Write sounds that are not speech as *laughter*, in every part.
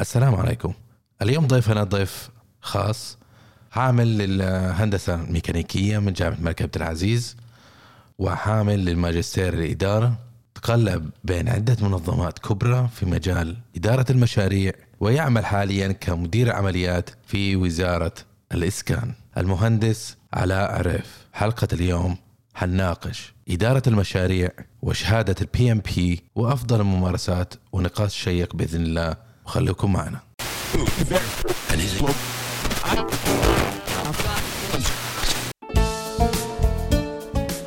السلام عليكم. اليوم ضيفنا ضيف خاص حامل للهندسة الميكانيكية من جامعة الملك عبد العزيز وحامل للماجستير الإدارة تقلب بين عدة منظمات كبرى في مجال إدارة المشاريع ويعمل حاليا كمدير عمليات في وزارة الإسكان. المهندس علاء عريف حلقة اليوم حنناقش إدارة المشاريع وشهادة ال PMP وأفضل الممارسات ونقاش شيق بإذن الله. وخليكم معنا.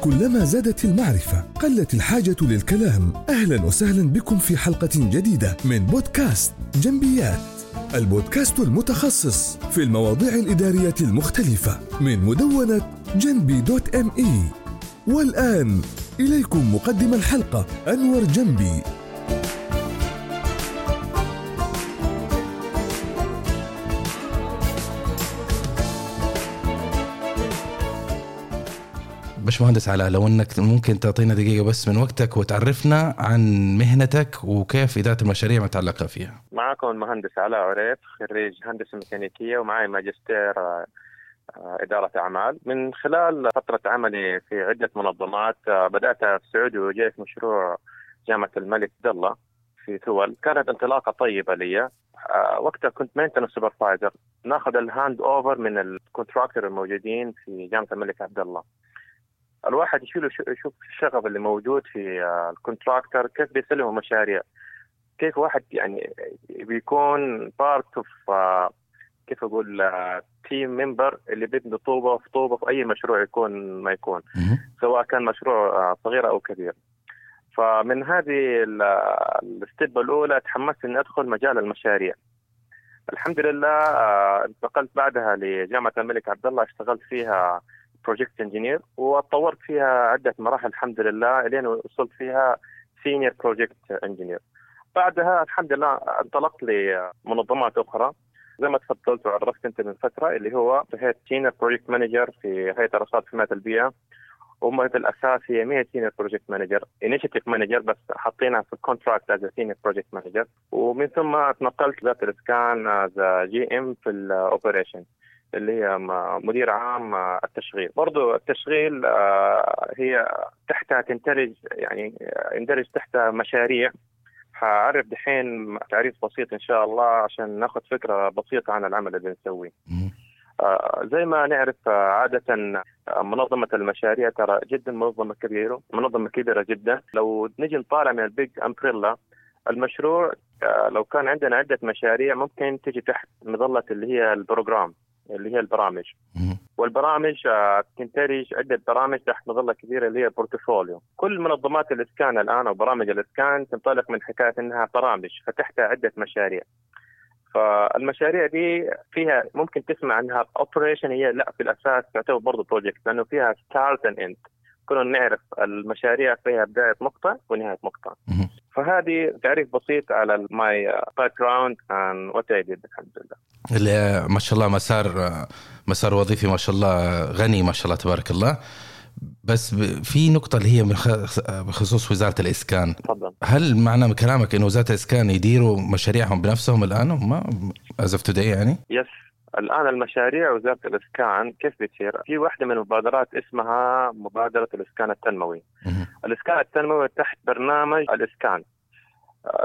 كلما زادت المعرفة قلت الحاجة للكلام. أهلا وسهلا بكم في حلقة جديدة من بودكاست جنبيات. البودكاست المتخصص في المواضيع الإدارية المختلفة من مدونة جنبي دوت ام اي والآن إليكم مقدم الحلقة أنور جنبي. باشمهندس علاء لو إنك ممكن تعطينا دقيقة بس من وقتك وتعرفنا عن مهنتك وكيف اداره المشاريع متعلقة فيها. معكم المهندس علاء عريف خريج هندسة ميكانيكية ومعي ماجستير آه، إدارة أعمال. من خلال فترة عملي في عدة منظمات آه، بدأت في السعودية وجيت مشروع جامعة الملك عبد الله في ثول كانت انطلاقة طيبة لي. آه، وقتها كنت maintenance supervisor ناخذ ال handover من ال contractor الموجودين في جامعة الملك عبد الله. الواحد يشوف يشوف الشغف اللي موجود في آه، ال contractor كيف بيسلموا مشاريع. كيف واحد يعني بيكون part of كيف أقول team member اللي بيبني طوبة في طوبة في أي مشروع يكون ما يكون سواء كان مشروع آه، صغير أو كبير. فمن هذه ال step الأولى تحمست إني أدخل مجال المشاريع. الحمد لله آه، انتقلت بعدها لجامعة الملك عبد الله اشتغلت فيها project engineer وتطورت فيها عدة مراحل الحمد لله إلين وصلت فيها senior project engineer بعدها الحمد لله انطلقت لمنظمات أخرى. زي ما تفضلت وعرفت أنت من فترة اللي هو هيئة senior project manager في هيئة الأرصاد في حمايه البيئة. وما في الأساس هي ما هي senior project manager initiative manager بس حاطينها في ال contract as senior project manager ومن ثم تنقلت ذات الإسكان as GM في ال operation اللي هي مدير عام التشغيل. برضو التشغيل آه، هي تحتها تندرج يعني يندرج تحتها مشاريع. حعرف دحين تعريف بسيط إن شاء الله عشان ناخذ فكرة بسيطة عن العمل اللي بنسويه. آه زي ما نعرف آه عادة آه منظمة المشاريع ترى جدا منظمة كبيرة منظمة كبيرة جدا. لو نجي نطالع من ال big umbrella المشروع آه، لو كان عندنا عدة مشاريع ممكن تجي تحت مظلة اللي هي ال program. اللي هي البرامج. والبرامج آه، تندرج عدة برامج تحت مظلة كبيرة اللي هي portfolio. كل منظمات الإسكان الآن أو برامج الإسكان تنطلق من حكاية إنها برامج فتحتها عدة مشاريع. فالمشاريع دي فيها ممكن تسمع عنها operation هي لا في الأساس تعتبر برضه project لأنه فيها start and end كلنا نعرف المشاريع فيها بداية مقطع ونهاية مقطع. فهذه تعريف بسيط على my background and what I did الحمد لله. اللي ما شاء الله مسار مسار وظيفي ما شاء الله غني ما شاء الله تبارك الله. بس في نقطة اللي هي بخصوص وزارة الإسكان. تفضل. هل معنى من كلامك إنه وزارة الإسكان يديروا مشاريعهم بنفسهم الآن؟ هم today يعني؟ yes الآن المشاريع وزارة الإسكان كيف بتصير؟ في واحدة من المبادرات اسمها مبادرة الإسكان التنموي. الإسكان التنموي تحت برنامج الإسكان.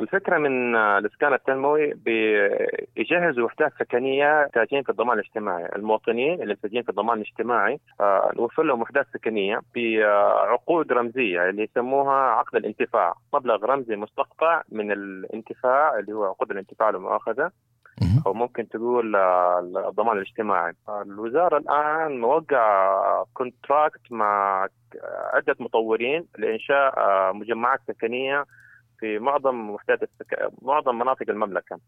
الفكرة من الإسكان التنموي بيجهزوا وحدات سكنية تايجين في الضمان الاجتماعي، المواطنين اللي تايجين في الضمان الاجتماعي آه، نوفر لهم وحدات سكنية بعقود رمزية اللي يسموها عقد الانتفاع، مبلغ رمزي مستقطع من الانتفاع اللي هو عقود الانتفاع المؤاخذة أو ممكن تقول الضمان الاجتماعي. الوزارة الآن موقع contract مع عدة مطورين لإنشاء مجمعات سكنية في معظم وحدات السك... معظم مناطق المملكة.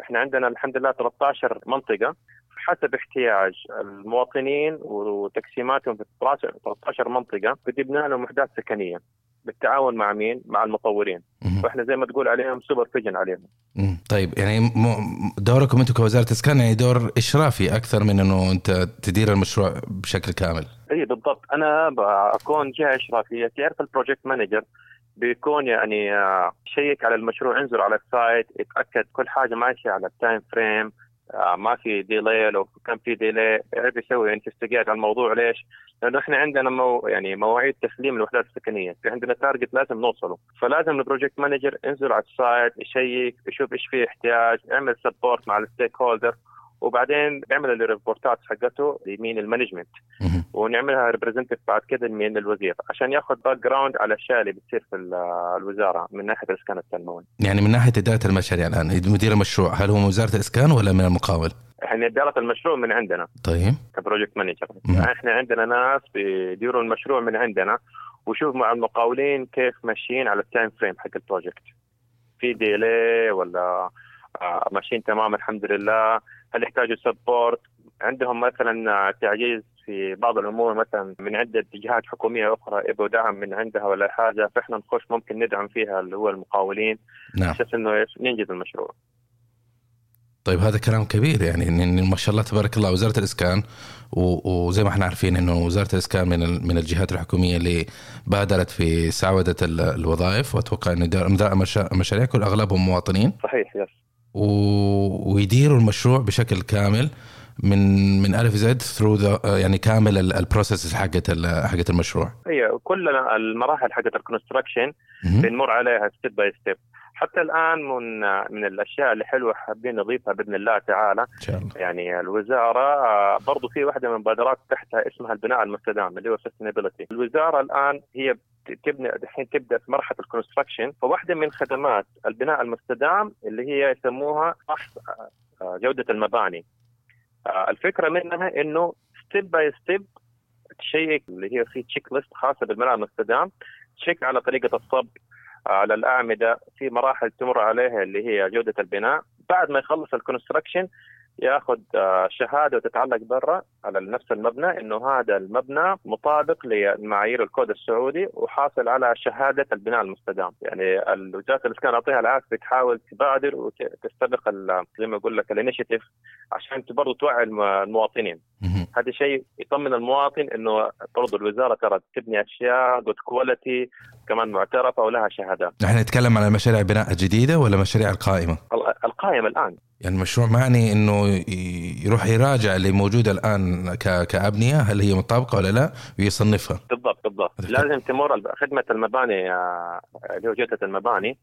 إحنا عندنا الحمد لله 13 منطقة حسب احتياج. المواطنين وتقسيماتهم في 13 منطقة بدبنا لهم وحدات سكنية. بالتعاون مع مين؟ مع المطورين. وإحنا زي ما تقول عليهم supervision عليهم. طيب يعني دوركم أنتم كوزارة إسكان يعني دور إشرافي أكثر من إنه أنت تدير المشروع بشكل كامل. إي بالضبط. أنا بكون جهة إشرافية تعرف ال project manager. بيكون يعني آه، check على المشروع. انزل على ال site يتاكد كل حاجة ماشية على ال time frame. ما في delay لو كان في delay يعرف يسوي investigate على الموضوع ليش؟ لأنه إحنا عندنا مو يعني مواعيد تسليم الوحدات السكنية، في عندنا target لازم نوصله، فلازم ال project manager ينزل على ال site يشيك يشوف إيش في احتياج، يعمل support مع ال stakeholder وبعدين بيعمل ال report ات حقته لمين؟ ال management. ونعملها representative بعد كده من الوزير. عشان ياخذ background على الاشياء اللي بتصير في ال- الوزارة من ناحية الإسكان التنموي. يعني من ناحية إدارة المشاريع الآن مدير المشروع هل هو من وزارة الإسكان ولا من المقاول؟ إحنا إدارة المشروع من عندنا. طيب. ك project manager. إحنا عندنا ناس بيديروا المشروع من عندنا. وشوف مع المقاولين كيف ماشيين على ال time frame حق ال project. في ديلي ولا آه، ماشيين تمام الحمد لله. هل يحتاجوا سبورت عندهم مثلا تعجيز في بعض الأمور مثلا من عدة جهات حكومية أخرى يبغوا دعم من عندها ولا حاجة فإحنا نخش ممكن ندعم فيها اللي هو المقاولين. نعم. أساس إنه ننجز المشروع. طيب هذا كلام كبير يعني إن- ما شاء الله تبارك الله وزارة الإسكان وزي ما إحنا عارفين إنه وزارة الإسكان من من الجهات الحكومية اللي بادرت في سعودة ال- الوظائف وأتوقع ان مدراء مشا- مشاريع كل اغلبهم مواطنين. صحيح yes. و- ويديروا المشروع بشكل كامل من من A to Z through يعني كامل ال- البروسيس حقت حقت المشروع هي كل المراحل حقت ال construction. بنمر عليها step by step حتى الآن من من الأشياء اللي حلوة حابين نضيفها بإذن الله تعالى. إن شاء الله. يعني الوزارة برضو في واحدة من المبادرات تحتها اسمها البناء المستدام اللي هو sustainability الوزارة الآن هي تبني الحين تبدأ في مرحلة ال construction فواحدة من خدمات البناء المستدام اللي هي يسموها فحص جودة المباني. الفكرة منها إنه step by step check اللي هي في checklist خاصة بالبناء المستدام check على طريقة الصب على الأعمدة في مراحل تمر عليها اللي هي جودة البناء. بعد ما يخلص ال construction ياخذ آه، شهادة وتتعلق برا على نفس المبنى إنه هذا المبنى مطابق لمعايير الكود السعودي وحاصل على شهادة البناء المستدام، يعني وزاره الإسكان يعطيها العافية تحاول تبادر وتستبق زي ما أقول لك ال initiative عشان برضه توعي الم- المواطنين. هذا شيء يطمن المواطن إنه برضه الوزارة ترى تبني أشياء good quality كمان معترفة ولها شهادات. نحن نتكلم عن المشاريع البناء الجديده ولا مشاريع القائمة؟ ال- القائم الآن يعني المشروع معني إنه يروح يراجع اللي موجودة الآن كأبنية هل هي مطابقة ولا لا؟ ويصنفها. بالضبط بالضبط. لازم تمر خدمة المباني آه، اللي هو جوده المباني.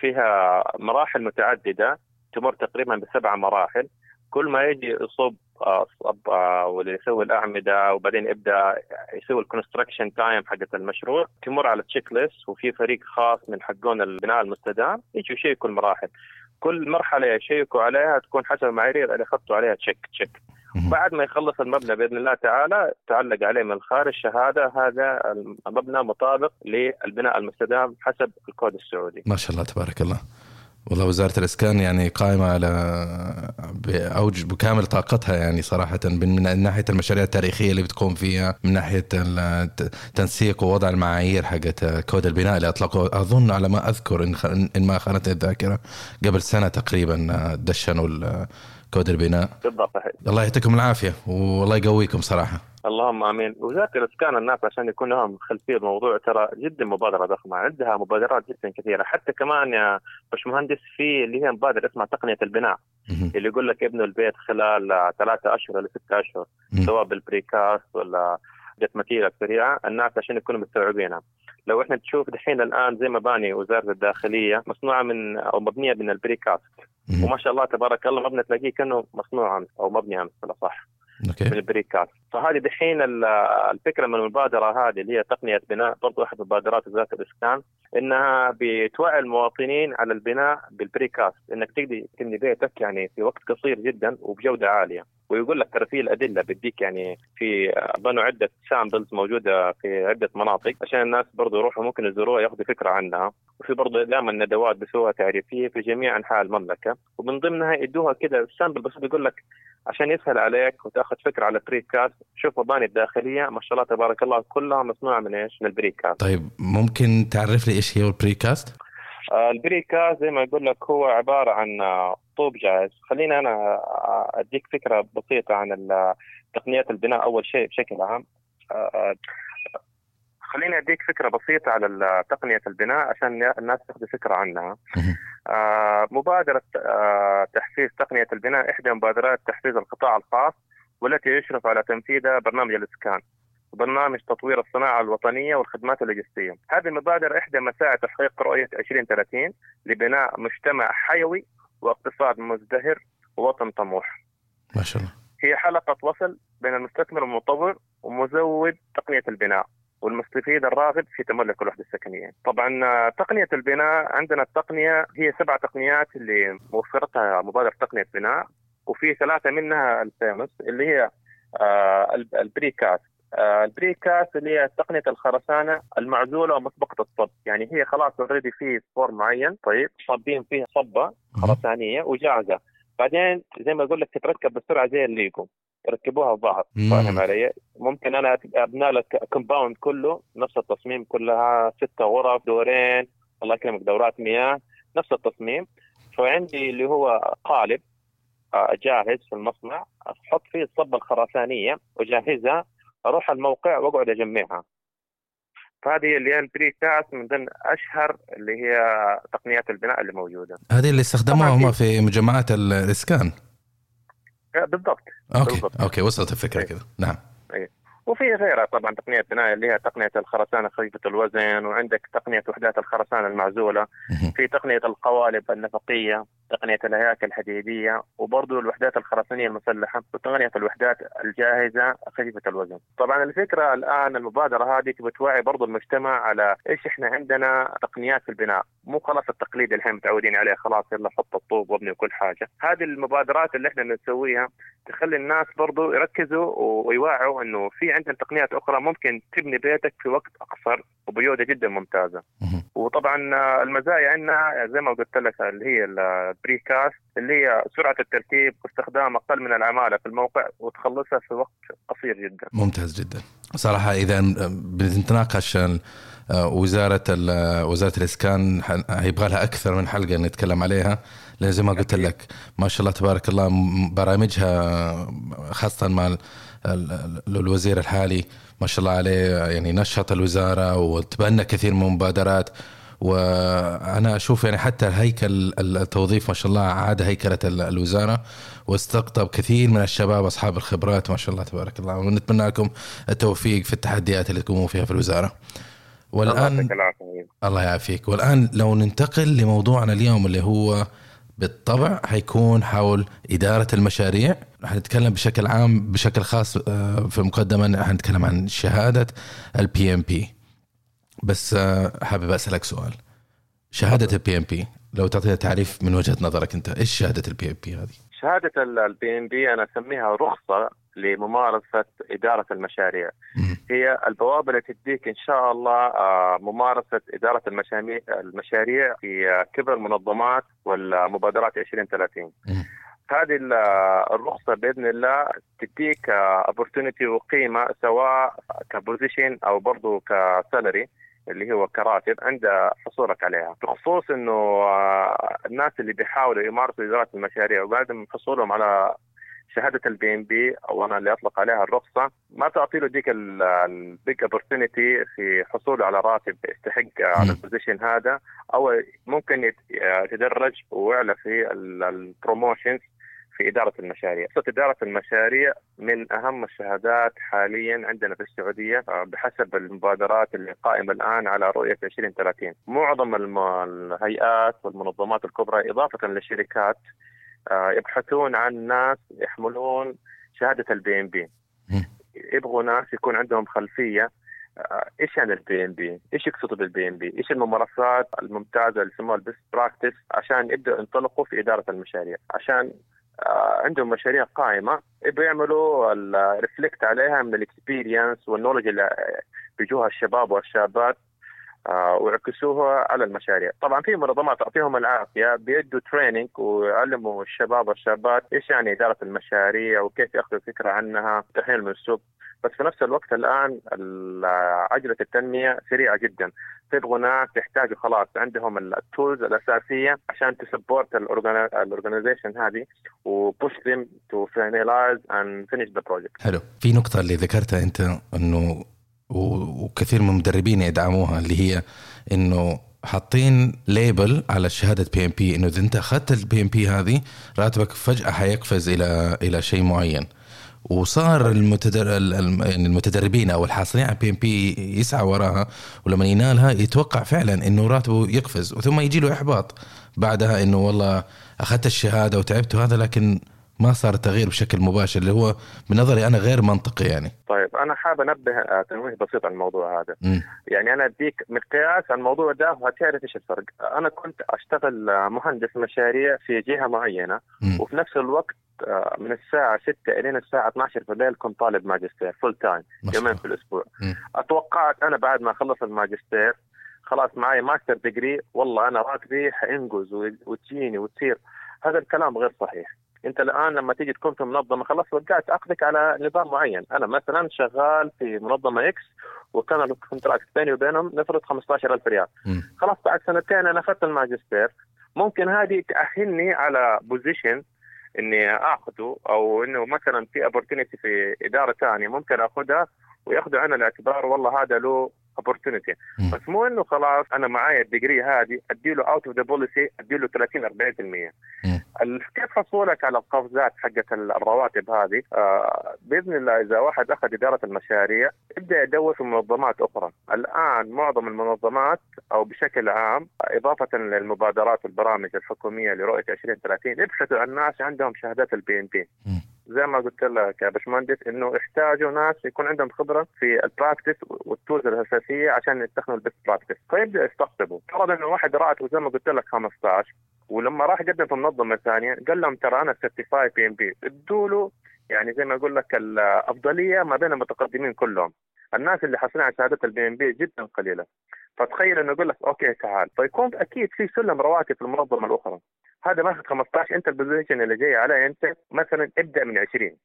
فيها مراحل متعددة تمر تقريبا بسبع مراحل. كل ما يجي يصب آه، صب آه، واللي يسوي الأعمدة وبعدين يبدأ يسوي ال construction time حقت المشروع تمر على checklist وفي فريق خاص من حقون البناء المستدام يجوا يشيكوا المراحل كل مرحلة يشيكوا عليها تكون حسب المعايير اللي حطوا عليها check check. بعد ما يخلص المبنى بإذن الله تعالى تعلق عليه من الخارج شهادة هذا المبنى مطابق للبناء المستدام حسب الكود السعودي. ما شاء الله تبارك الله. والله وزارة الإسكان يعني قائمة على باوج بكامل طاقتها يعني صراحة من من ناحية المشاريع التاريخية اللي بتقوم فيها من ناحية تنسيق ووضع المعايير حقت كود البناء اللي اطلقوا أظن على ما أذكر إن ما خانتني الذاكرة قبل سنة تقريبا دشنوا كود البناء. بالضبط. الله يعطيكم العافية والله يقويكم صراحة. اللهم آمين، وزارة الإسكان الناس عشان يكون لهم خلفية الموضوع ترى جدا مبادرة ضخمة، عندها مبادرات جدا كثيرة، حتى كمان يا باشمهندس في اللي هي مبادرة اسمها تقنية البناء،. اللي يقول لك ابنوا البيت خلال ثلاثة أشهر ولا ستة أشهر،. سواء بال precast ولا جت material سريعة، الناس عشان يكونوا مستوعبينها. لو إحنا تشوف دحين الآن زي مباني وزارة الداخلية مصنوعة من أو مبنية من ال precast،. وما شاء الله تبارك الله مبنى تلاقيه كأنه مصنوع أمس أو مبني أمس بالأصح. okay. ال precast. فهذه دحين ال- الفكرة من المبادرة هذه اللي هي تقنية بناء برضو أحد مبادرات وزارة الإسكان إنها بتوعي المواطنين على البناء بال precast إنك تقدر تبني بيتك يعني في وقت قصير جدا وبجودة عالية. ويقول لك ترى في الأدلة بديك يعني في بنوا عدة samples موجودة في عدة مناطق عشان الناس برضو يروحوا ممكن يزوروها ياخذوا فكرة عنها. وفي برضو دائما ندوات بيسووها تعريفية في جميع أنحاء المملكة. ومن ضمنها يدوها كده sample بس بيقول لك عشان يسهل عليك وتاخذ فكرة على ال precast شوف مباني الداخلية ما شاء الله تبارك الله كلها مصنوعة من إيش؟ من ال precast. طيب ممكن تعرف لي إيش هي ال precast؟ آه ال precast زي ما يقول لك هو عبارة عن آه، طوب جاهز، خليني أنا آه، أديك فكرة بسيطة عن تقنيات البناء أول شيء بشكل عام. خليني أديك فكرة بسيطة على تقنية البناء عشان الناس تاخذ فكرة عنها. آه، مبادرة آه، تحفيز تقنية البناء إحدى مبادرات تحفيز القطاع الخاص والتي يشرف على تنفيذها برنامج الإسكان. وبرنامج تطوير الصناعة الوطنية والخدمات اللوجستية. هذه المبادرة إحدى مساعي تحقيق رؤية 2030 لبناء مجتمع حيوي واقتصاد مزدهر ووطن طموح. ما شاء الله هي حلقة وصل بين المستثمر والمطور ومزود تقنية البناء والمستفيد الراغب في تملك الوحدة السكنية. طبعا تقنية البناء عندنا التقنية هي سبع تقنيات اللي موفرتها مبادرة تقنية بناء وفي ثلاثة منها ال famous اللي هي آه، الب- ال precast آه، ال precast اللي هي تقنية الخرسانة المعزولة ومسبقة الصب. يعني هي خلاص already في صور معين طيب صابين فيها صبة مهم. خرسانية وجاهزة. بعدين زي ما أقول لك تتركب بسرعة زي الليجو. يركبوها في بعض. فاهم علي؟ ممكن أنا أبنى لك compound كله نفس التصميم كلها ستة غرف دورين الله يكرمك دورات مياه نفس التصميم. فعندي اللي هو قالب آه، جاهز في المصنع أحط فيه الصبة الخرسانية واجهزها أروح الموقع وأقعد أجمعها. فهذه اللي هي ال precast من ضمن أشهر اللي هي تقنيات البناء اللي موجودة. هذه اللي استخدموها هم في مجمعات ال- الإسكان. بالضبط أوكي بالضبط. أوكي وصلت الفكرة إيه. كذا نعم وفي غيرها طبعا تقنية بناء اللي هي تقنية الخرسانة خفيفه الوزن وعندك تقنية وحدات الخرسانة المعزولة. في تقنية القوالب النفقية تقنية الهياكل الحديدية وبرضه الوحدات الخرسانية المسلحة وتقنية الوحدات الجاهزة خفيفه الوزن. طبعا الفكرة الآن المبادرة هذه تبغى توعي برضه المجتمع على إيش إحنا عندنا تقنيات في البناء. مو خلاص التقليد اللي إحنا متعودين عليه خلاص يلا حط الطوب وابني وكل حاجة. هذه المبادرات اللي إحنا نسويها تخلي الناس برضو يركزوا ويوعوا إنه في عندنا تقنيات أخرى ممكن تبني بيتك في وقت أقصر وبجوده جدا ممتازة. وطبعا آه، المزايا عندنا زي ما قلت لك اللي هي البريكاست اللي هي سرعة التركيب واستخدام أقل من العمالة في الموقع وتخلصها في وقت قصير جدا. ممتاز جدا. صراحة إذا بنتناقش ال- وزارة ال- وزارة الإسكان ح- هيبغى لها أكثر من حلقة نتكلم عليها. لأن زي ما قلت. لك ما شاء الله تبارك الله برامجها خاصة مع ال- ال- ال- الوزير الحالي ما شاء الله عليه يعني نشط الوزارة وتبنى كثير من المبادرات وأنا أشوف يعني حتى الهيكل التوظيف ما شاء الله عاد هيكلة ال- الوزارة واستقطب كثير من الشباب أصحاب الخبرات ما شاء الله تبارك الله ونتمنى لكم التوفيق في التحديات اللي تقومون فيها في الوزارة. الله والان الله يعافيك والآن لو ننتقل لموضوعنا اليوم اللي هو بالطبع حيكون حول إدارة المشاريع. حنتكلم بشكل عام بشكل خاص آه، في المقدمة حنتكلم عن شهادة ال PMP بس آه، حابب أسألك سؤال. شهادة ال PMP لو تعطيها تعريف من وجهة نظرك أنت إيش شهادة البي ام بي هذه؟ شهادة البي ام بي أنا أسميها رخصة لممارسة إدارة المشاريع. هي البوابة اللي تديك إن شاء الله آه، ممارسة إدارة المشاريع المشاريع في آه، كبر المنظمات والمبادرات 2030 مم. هذه ال- الرخصة بإذن الله تديك opportunity وقيمة سواء كبوزيشن أو برضه كسالري اللي هو كراتب عند حصولك عليها بخصوص إنه آه، الناس اللي بيحاولوا يمارسوا إدارة المشاريع وبعدم حصولهم على شهادة ال PMP أو أنا اللي أطلق عليها الرخصة. ما تعطي له ديك ال big opportunity في حصوله على راتب يستحق على. ال position هذا أو ممكن يت- يتدرج ويعلى في ال promotions في إدارة المشاريع. قصة إدارة المشاريع من أهم الشهادات حاليا عندنا في السعودية آه، بحسب المبادرات اللي قائمة الآن على رؤية 2030 معظم الهيئات والمنظمات الكبرى إضافة للشركات يبحثون عن ناس يحملون شهادة ال PMP. يبغوا ناس يكون عندهم خلفية آه، إيش يعني ال PMP؟ إيش يقصدوا بال PMP؟ إيش الممارسات الممتازة اللي يسموها ال best practice عشان يبدأوا ينطلقوا في إدارة المشاريع، عشان آه، عندهم مشاريع قائمة يبغوا يعملوا ال reflect عليها من ال experience وال knowledge اللي بيجوها الشباب والشابات آه، ويعكسوها على المشاريع. طبعا في منظمات تعطيهم العافية بيدوا training ويعلموا الشباب والشابات إيش يعني إدارة المشاريع وكيف يأخذوا فكرة عنها تحليل السوق. بس في نفس الوقت الآن ال- عجله التنمية سريعة جدا. تبغوا ناس يحتاجوا خلاص عندهم ال tools الأساسية عشان ت support ال organization هذه و push them to finalize and finish the project حلو. في نقطة اللي ذكرتها أنت أنه و- وكثير من المدربين يدعموها اللي هي إنه حاطين label على شهادة PMP إنه إذا أنت أخذت ال PMP هذه راتبك فجأة حيقفز إلى إلى شيء معين. وصار المتدر... ال- ال- يعني المتدربين أو الحاصلين على بي ام بي يسعى وراها ولما ينالها يتوقع فعلا إنه راتبه يقفز وثم يجي له إحباط بعدها إنه والله أخذت الشهادة وتعبت وهذا لكن ما صار تغيير بشكل مباشر اللي هو بنظري أنا غير منطقي يعني طيب أنا حاب أنبه آه، تنويه بسيط عن الموضوع هذا مم. يعني أنا أديك مقياس عن الموضوع ده وهتعرف إيش الفرق أنا كنت أشتغل آه، مهندس مشاريع في جهة معينة مم. وفي نفس الوقت آه، من الساعة 6 الين الساعة 12 في الليل كنت طالب ماجستير full time يومين. في الأسبوع مم. أتوقعت أنا بعد ما اخلص الماجستير خلاص معي master degree والله أنا راتبي حينقز و- وتجيني وتصير هذا الكلام غير صحيح انت الان لما تيجي تكون في منظمة خلاص وقعت عقدك على نظام معين. أنا مثلا شغال في منظمة X وكان ال contract بيني وبينهم نفرض 15000 ريال. خلاص بعد سنتين أنا أخذت الماجستير. ممكن هذه تأهلني على position إني اخذه أو إنه مثلا في opportunity في إدارة ثانية ممكن اخذها وياخذوا عين الاعتبار والله هذا له مم. بس مو إنه خلاص أنا معايا ال degree هذه أديله out of the policy أديله 30 40% مم. ال- كيف حصولك على القفزات حقت ال- الرواتب هذه آه بإذن الله إذا واحد أخذ إدارة المشاريع يبدأ يدور في منظمات أخرى الآن معظم المنظمات أو بشكل عام إضافة للمبادرات والبرامج الحكومية لرؤية 2030 يبحثوا عن ناس عندهم شهادات ال PMP. زي ما قلت لك يا باشمهندس إنه يحتاجوا ناس يكون عندهم خبرة في ال practice وال tools الأساسية عشان يستخدموا ال best practice فيبدأ يستقطبوا. فرض إنه واحد راتبه زي ما قلت لك 15 ولما راح يقدم في منظمه ثانية قال لهم ترى أنا certified PMP ادوا له يعني زي ما أقول لك الأفضلية ما بين المتقدمين كلهم. الناس اللي حاصلين على شهادة ال PMP جدا قليلة. فتخيل إنه يقول لك أوكي تعال فيكون أكيد في سلم رواتب في المنظمة الأخرى هذا ماخذ 15 انت ال position اللي جاي عليه أنت مثلا ابدأ من 20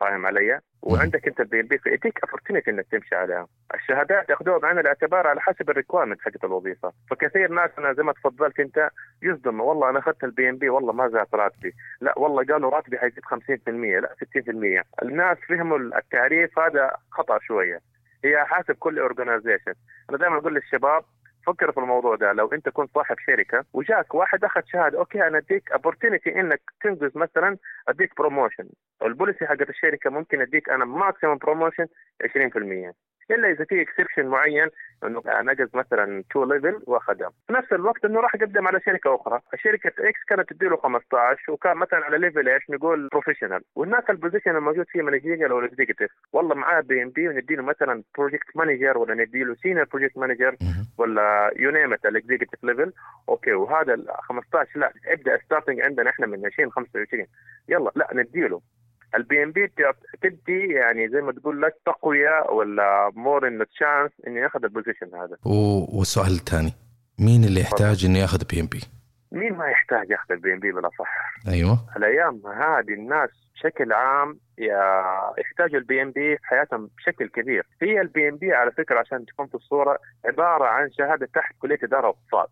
فاهم علي؟ وعندك أنت ال PMP فيديك opportunity إنك تمشي عليها. الشهادات ياخذوها بعين الاعتبار على حسب ال requirement حقت الوظيفة، فكثير ناس أنا زي ما تفضلت أنت يصدم والله أنا أخذت ال PMP والله ما زاد راتبي، لا والله قالوا راتبي حيزيد 50% لا 60%، الناس فهموا التعريف هذا خطأ شوية. هي حسب كل organization، أنا دائما أقول للشباب فكر في الموضوع ده. لو أنت كنت صاحب شركة وجاك واحد أخذ شهادة أوكي أنا أديك opportunity إنك تنجز مثلا أديك promotion ال policy حقت الشركة ممكن أديك أنا maximum promotion 20% إلا إذا في exception معين إنه نقص مثلا two level واخذها في نفس الوقت إنه راح يقدم على شركة أخرى. الشركة X كانت تديله 15 وكان مثلا على level إيش؟ نقول professional وهناك ال position الموجود فيه managerial أو executive والله معاه PMP ونديله مثلا project manager ولا نديله senior project manager. ولا يونيمت ال executive level أوكي وهذا ال 15 لا ابدأ starting عندنا إحنا من 20 25 يلا لا نديله. ال PMP تدي يعني زي ما تقول لك تقوية ولا more ان chance انه ياخذ ال position هذا. و- والسؤال الثاني مين اللي يحتاج إنه يأخذ PMP؟ مين ما يحتاج يأخذ ال PMP بلا صح أيوه. الأيام هذه الناس بشكل عام يحتاجوا ال PMP في حياتهم بشكل كبير. هي ال PMP على فكرة عشان تكون في الصورة عبارة عن شهادة تحت كلية إدارة وإقتصاد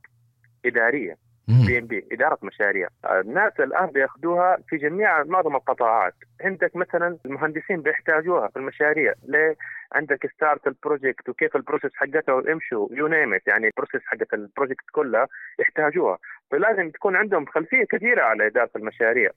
إدارية. PMP إدارة مشاريع. الناس الآن بيأخذوها في جميع معظم القطاعات. عندك مثلا المهندسين بيحتاجوها في المشاريع. ليه؟ عندك start ال project وكيف ال process حقته يمشوا you name يعني ال process حقت ال project كلها يحتاجوها فلازم تكون عندهم خلفية كثيره على إدارة المشاريع.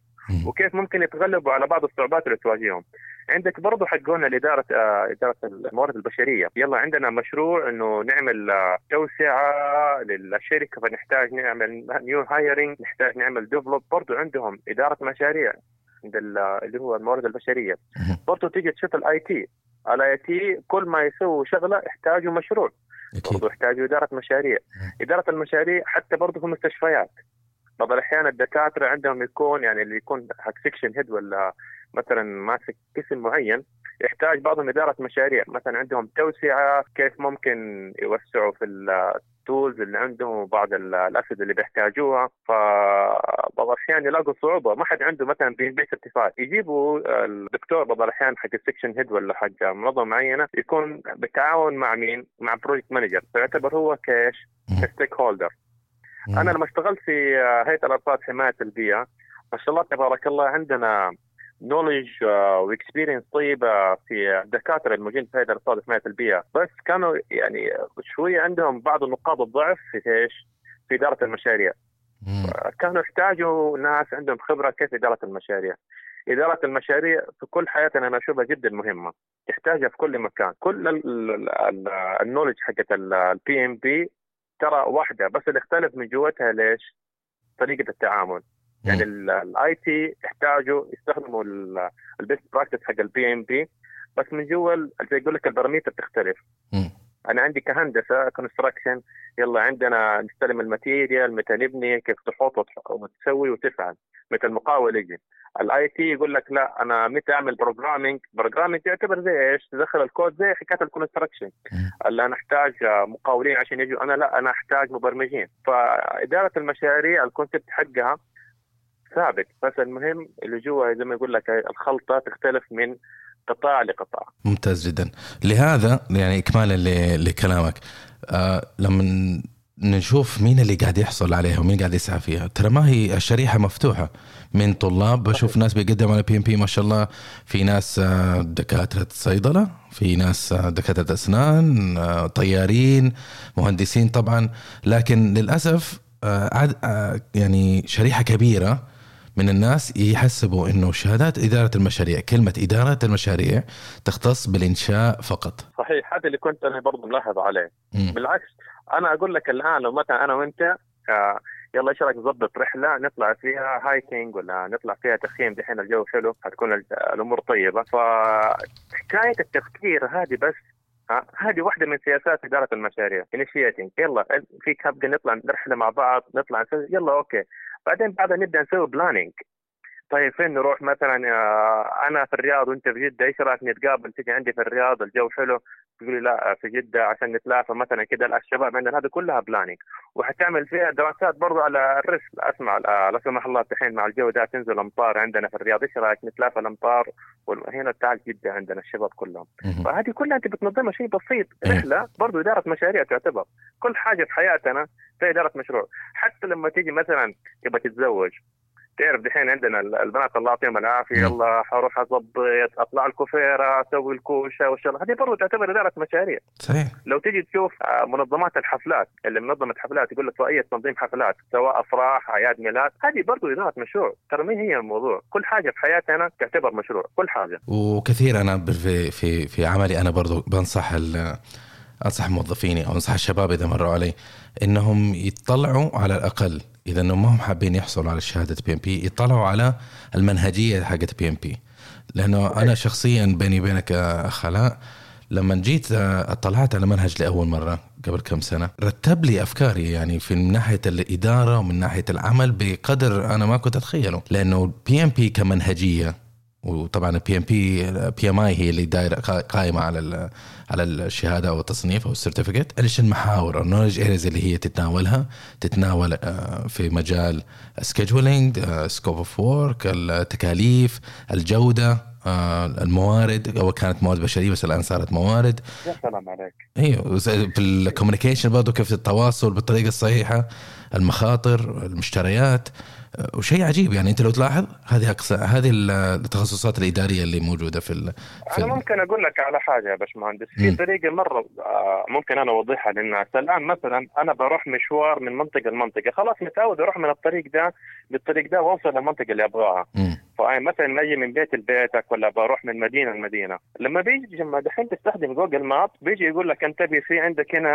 وكيف ممكن يتغلبوا على بعض الصعوبات اللي تواجههم. عندك برضه حقونا لإدارة آه، إدارة الموارد البشرية. يلا عندنا مشروع إنه نعمل آه، توسعة للشركة فنحتاج نعمل new hiring نحتاج نعمل develop برضه عندهم إدارة مشاريع عند ال- اللي هو الموارد البشرية. مم. برضه تيجي تشوف ال IT ال IT كل ما يسووا شغلة يحتاجوا مشروع. برضه يحتاجوا إدارة مشاريع. إدارة المشاريع حتى برضه في المستشفيات. بعض الأحيان الدكاترة عندهم يكون يعني اللي يكون حق section head ولا مثلا ماسك قسم معين يحتاج بعضهم اداره مشاريع مثلا عندهم توسعة كيف ممكن يوسعوا في ال tools اللي عندهم وبعض ال- الأسد اللي بيحتاجوها فبعض الأحيان يلاقوا صعوبة ما حد عنده مثلا PMP certified يجيبوا الدكتور بعض الأحيان حق ال section head ولا حق منظمة معينة يكون بالتعاون مع مين؟ مع project manager فيعتبر هو كايش؟ مم. ك stakeholder. أنا لما اشتغلت في هيئة الأرصاد حماية البيئة ما شاء الله تبارك الله عندنا knowledge و experience طيبة في الدكاترة الموجودين في هيئه الارصاد وحمايه البيئة بس كانوا يعني شوية عندهم بعض نقاط الضعف في إيش؟ في إدارة المشاريع. كانوا يحتاجوا ناس عندهم خبرة كيف إدارة المشاريع إدارة المشاريع في كل حياتنا أنا أشوفها جدا مهمة تحتاجها في كل مكان كل ال- ال- ال- knowledge حقت ال PMP ترى واحدة بس اللي اختلف من جوتها ليش؟ طريقة التعامل يعني ال IT يحتاجوا يستخدموا ال best practice حق ال PMP بس من جوا زي يقول لك ال parameter تختلف. أنا عندي كهندسة construction يلا عندنا نستلم ال material متى نبني كيف تحط وتسوي وتفعل متى المقاول يجي. ال IT يقول لك لا أنا متى أعمل programming programming يعتبر زي إيش؟ تدخل الكود زي حكاية ال construction. اللي أنا أحتاج مقاولين عشان يجوا. أنا لا أنا أحتاج مبرمجين. فإدارة المشاريع ال concept حقها ثابت بس المهم اللي جوا زي ما يقول لك الخلطة تختلف من قطاع لقطاع. ممتاز جدا. لهذا يعني اكمالا لكلامك. آه لما نشوف مين اللي قاعد يحصل عليها ومين قاعد يسعى فيها ترى ما هي الشريحة مفتوحة من طلاب. بشوف ناس بيقدموا على بي ام بي ما شاء الله. في ناس آه، دكاترة صيدلة في ناس آه، دكاترة أسنان آه، طيارين مهندسين طبعا. لكن للأسف يعني شريحة كبيرة من الناس يحسبوا إنه شهادات إدارة المشاريع كلمة إدارة المشاريع تختص بالإنشاء فقط. صحيح هذا اللي كنت أنا برضه ملاحظ عليه. مم. بالعكس أنا أقول لك الآن لو مثلا أنا وأنت آه، يلا إيش رأيك نظبط رحلة نطلع فيها hiking ولا نطلع فيها تخييم؟ دحين الجو حلو حتكون ال- الأمور طيبة. فحكاية التفكير هذه بس ها، هذه واحدة من سياسات إدارة المشاريع. initiating يلا في كابتن نطلع رحله مع بعض نطلع يلا okay. بعدين بعدها نبدا نسوي planning طيب فين نروح مثلا؟ أنا في الرياض وأنت في جدة إيش رأيك نتقابل؟ تيجي عندي في الرياض الجو حلو. تقول لي لا في جدة عشان نتلافى مثلا لا، الشباب عندنا هذا كلها planning وحتعمل فيها دراسات برضو على ال risk. أسمع لا سمح الله الحين مع الجو ده تنزل أمطار عندنا في الرياض. إيش رأيك نتلافى الأمطار؟ وهنا تعال جدة عندنا الشباب كلهم. فهذه كلها أنت بتنظمها شيء بسيط. إيه. رحلة برضو إدارة مشاريع تعتبر. كل حاجة في حياتنا في إدارة مشروع. حتى لما تيجي مثلا يبغى تتزوج تعرف دحين عندنا ال- البنات الله يعطيهم العافية مم. يلا حروح أظبط أطلع الكوفيرة أسوي الكوشة والشغله هذه برضو تعتبر إدارة مشاريع. صحيح. لو تيجي تشوف آه، منظمات الحفلات اللي منظمة حفلات يقول لك رؤية تنظيم حفلات سواء أفراح أعياد ميلاد هذه برضو إدارة مشروع. ترى ما هي الموضوع؟ كل حاجة في حياتنا تعتبر مشروع كل حاجة. وكثير أنا في في في عملي أنا برضو بنصح ال- أنصح موظفيني أو أنصح الشباب إذا مروا علي إنهم يطلعوا على الأقل إذا ما هم حابين يحصلوا على شهادة PMP يطلعوا على المنهجية حقت PMP لأنه أنا شخصيا بيني وبينك علاء لما جيت آه، اطلعت على منهج لأول مرة قبل كم سنة رتب لي أفكاري يعني في من ناحية الإدارة ومن ناحية العمل بقدر أنا ما كنت أتخيله. لأنه PMP كمنهجية وطبعا ال PMP PMI هي اللي دايرة قا- قائمة على على الشهادة أو التصنيف أو ال certificate إيش المحاور أو ال knowledge areas اللي هي تتناولها تتناول آه، في مجال scheduling scope of work التكاليف الجودة آه، الموارد. أو كانت موارد بشرية بس الآن صارت موارد. يا سلام عليك. أيوه في ال communication برضه كيف التواصل بالطريقة الصحيحة المخاطر المشتريات. وشيء عجيب يعني أنت لو تلاحظ هذه أقصى هذه التخصصات الإدارية اللي موجودة في ال... في أنا. ممكن أقول لك على حاجة يا باشمهندس في. طريقة مرة آه، ممكن أنا أوضحها للناس الآن مثلا أنا بروح مشوار من منطقة لمنطقة خلاص متعود أروح من الطريق ده للطريق ده وأوصل للمنطقة اللي أبغاها مم. فمثلا أجي من بيت لبيتك ولا بروح من مدينة لمدينة لما بيجي لما دحين تستخدم جوجل ماب بيجي يقول لك انتبه في عندك هنا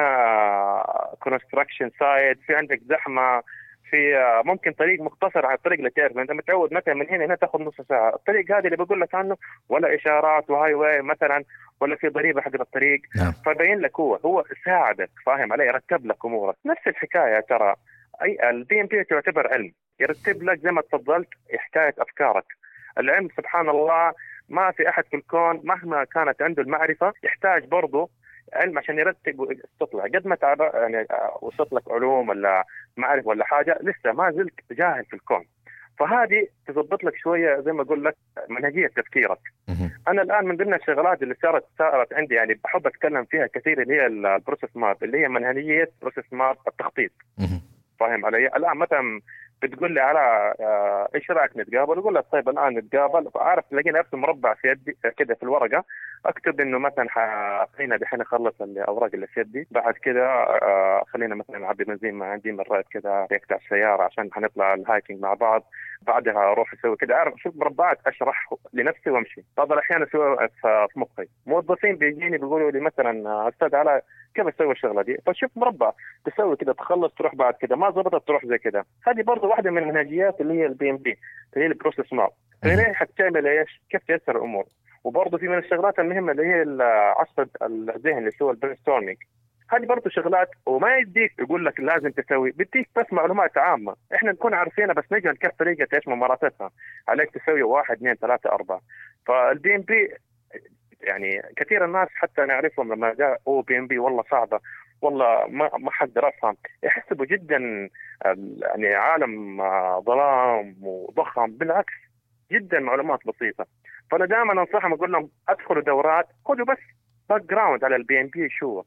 construction site في عندك زحمة في آه، ممكن طريق مختصر على الطريق اللي تعرف أنت متعود مثلا من هنا هنا تاخذ نص ساعة، الطريق هذا اللي بقول لك عنه ولا إشارات و highway مثلا ولا في ضريبة حق الطريق. نعم. فبين لك هو هو ساعدك فاهم علي؟ يرتب لك أمورك. نفس الحكاية ترى. أي ال PMP تعتبر علم. يرتب لك زي ما تفضلت حكاية أفكارك. العلم سبحان الله ما في أحد في الكون مهما كانت عنده المعرفة يحتاج برضه علم عشان يرتب وتطلع قد ما تعب يعني وصلت لك علوم ولا معرفة ولا حاجة لسه ما زلت جاهل في الكون فهذه تظبط لك شوية زي ما أقول لك منهجية تفكيرك. أنا الآن من ضمن الشغلات اللي صارت صارت عندي يعني بحب أتكلم فيها كثير اللي هي ال process map اللي هي منهجية process map التخطيط. فاهم علي؟ الآن مثلا بتقول لي على آه، إيش رأيك نتقابل؟ أقول لك طيب الآن نتقابل. فأعرف تلاقيني أرسم مربع في يدي كذا في الورقة. أكتب إنه مثلا خلينا دحين أخلص الاوراق اللي في يدي. بعد كذا آه، خلينا مثلا نعبي بنزين ما عندي مرات كذا يقطع السيارة عشان حنطلع ال hiking مع بعض. بعدها أروح أسوي كذا أعرف شوف مربعات أشرح لنفسي وأمشي. بعض الأحيان أسوي في مخي. موظفين بيجيني بيقولوا لي مثلا آه، أستاذ علاء كيف أسوي الشغلة دي؟ فشوف مربع. تسوي كذا تخلص تروح بعد كذا ما زبطت تروح زي كذا هذه برضه واحدة من المنهجيات اللي هي ال PMP اللي هي ال process map فهنا حتعمل إيش؟ كيف تيسر الأمور؟ وبرضه في من الشغلات المهمة اللي هي العصف الذهني اللي هو ال brainstorming هذه برضه شغلات وما يديك يقول لك لازم تسوي بديك بس معلومات عامة. إحنا نكون عارفينها بس نجهل كيف طريقة إيش ممارستها. عليك تسوي واحد اثنين ثلاثة أربعة. فال PMP يعني كثير الناس حتى نعرفهم لما جاء أو PMP والله صعبة. والله ما ما حقدر افهم يحسبوا جدا يعني عالم آه، ظلام وضخم بالعكس جدا معلومات بسيطة. فأنا دائما أنصحهم أقول لهم أدخلوا دورات خذوا بس background على ال PMP شو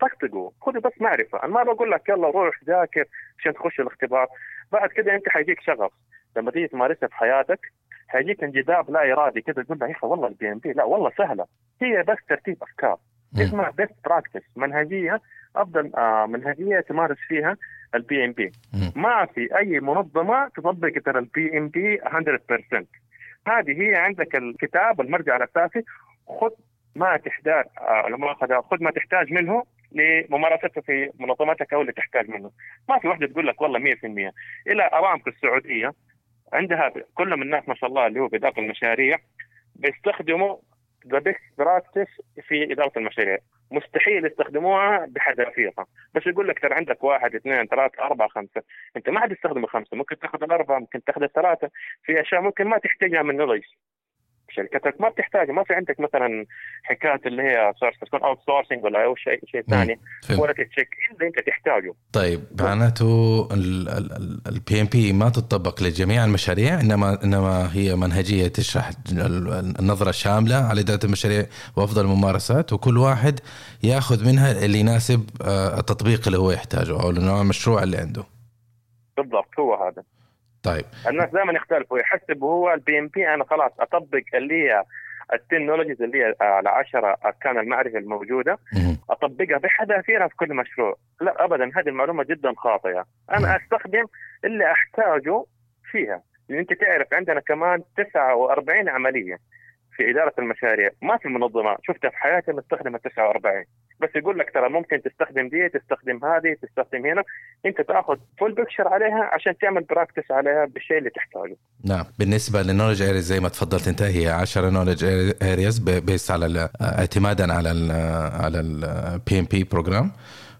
طقطقوا خذوا بس معرفة. أنا ما بقول لك يلا روح ذاكر عشان تخش الاختبار. بعد كده انت حيجيك شغف. لما تيجي تمارسها في حياتك حيجيك انجذاب لا إرادي كده تقول يا أخي والله ال PMP لا والله سهلة. هي بس ترتيب أفكار. اسمها best practice منهجية أفضل آه منهجيه تمارس فيها ال PMP. ما في أي منظمة تطبق ترى ال PMP 100% هذه هي عندك الكتاب المرجع الأساسي. خذ ما تحتاج آه لما أخذ خذ ما تحتاج منه لممارسته في منظمتك أو اللي تحتاج منه. ما في واحدة تقول لك والله 100% إلى ارامكو السعودية عندها كل من الناس ما شاء الله اللي هو في اداره المشاريع بيستخدموا the best practice في إدارة المشاريع. مستحيل يستخدموها بحذافيرها بس يقول لك ترى عندك واحد اثنين ثلاثة أربعة خمسة. أنت ما حد يستخدم الخمسة ممكن تاخذ الأربعة ممكن تاخذ الثلاثة. في أشياء ممكن ما تحتاجها من knowledge شركتك ما بتحتاجها ما في عندك مثلا حكاية اللي هي source تكون outsourcing ولا أو شيء شيء ثاني. ولا check اللي أنت تحتاجه طيب معناته ال PMP ما تطبق لجميع المشاريع انما إنما هي منهجية تشرح ال- النظرة الشامله على إدارة المشاريع وأفضل الممارسات وكل واحد يأخذ منها اللي يناسب آه، التطبيق اللي هو يحتاجه أو نوع المشروع اللي عنده. بالضبط هو هذا طيب. الناس دائما يختلفوا يحسب هو ال PMP أنا خلاص أطبق اللي هي ال knowledges اللي هي العشرة أركان المعرفة الموجودة. أطبقها بحذافيرها في كل مشروع. لا ابدا هذه المعلومة جدا خاطئة. أنا أستخدم اللي أحتاجه فيها. لأن أنت تعرف عندنا كمان 49 عملية. في إدارة المشاريع ما في منظمة. شفتها في حياتي مستخدمة 49 بس يقول لك ترى ممكن تستخدم دي تستخدم هذه تستخدم هنا. أنت تأخذ full picture عليها عشان تعمل practice عليها بالشيء اللي تحتاجه. نعم. بالنسبة لل knowledge areas زي ما تفضلت أنت هي 10 knowledge areas based على اعتمادا على ال على ال PMP program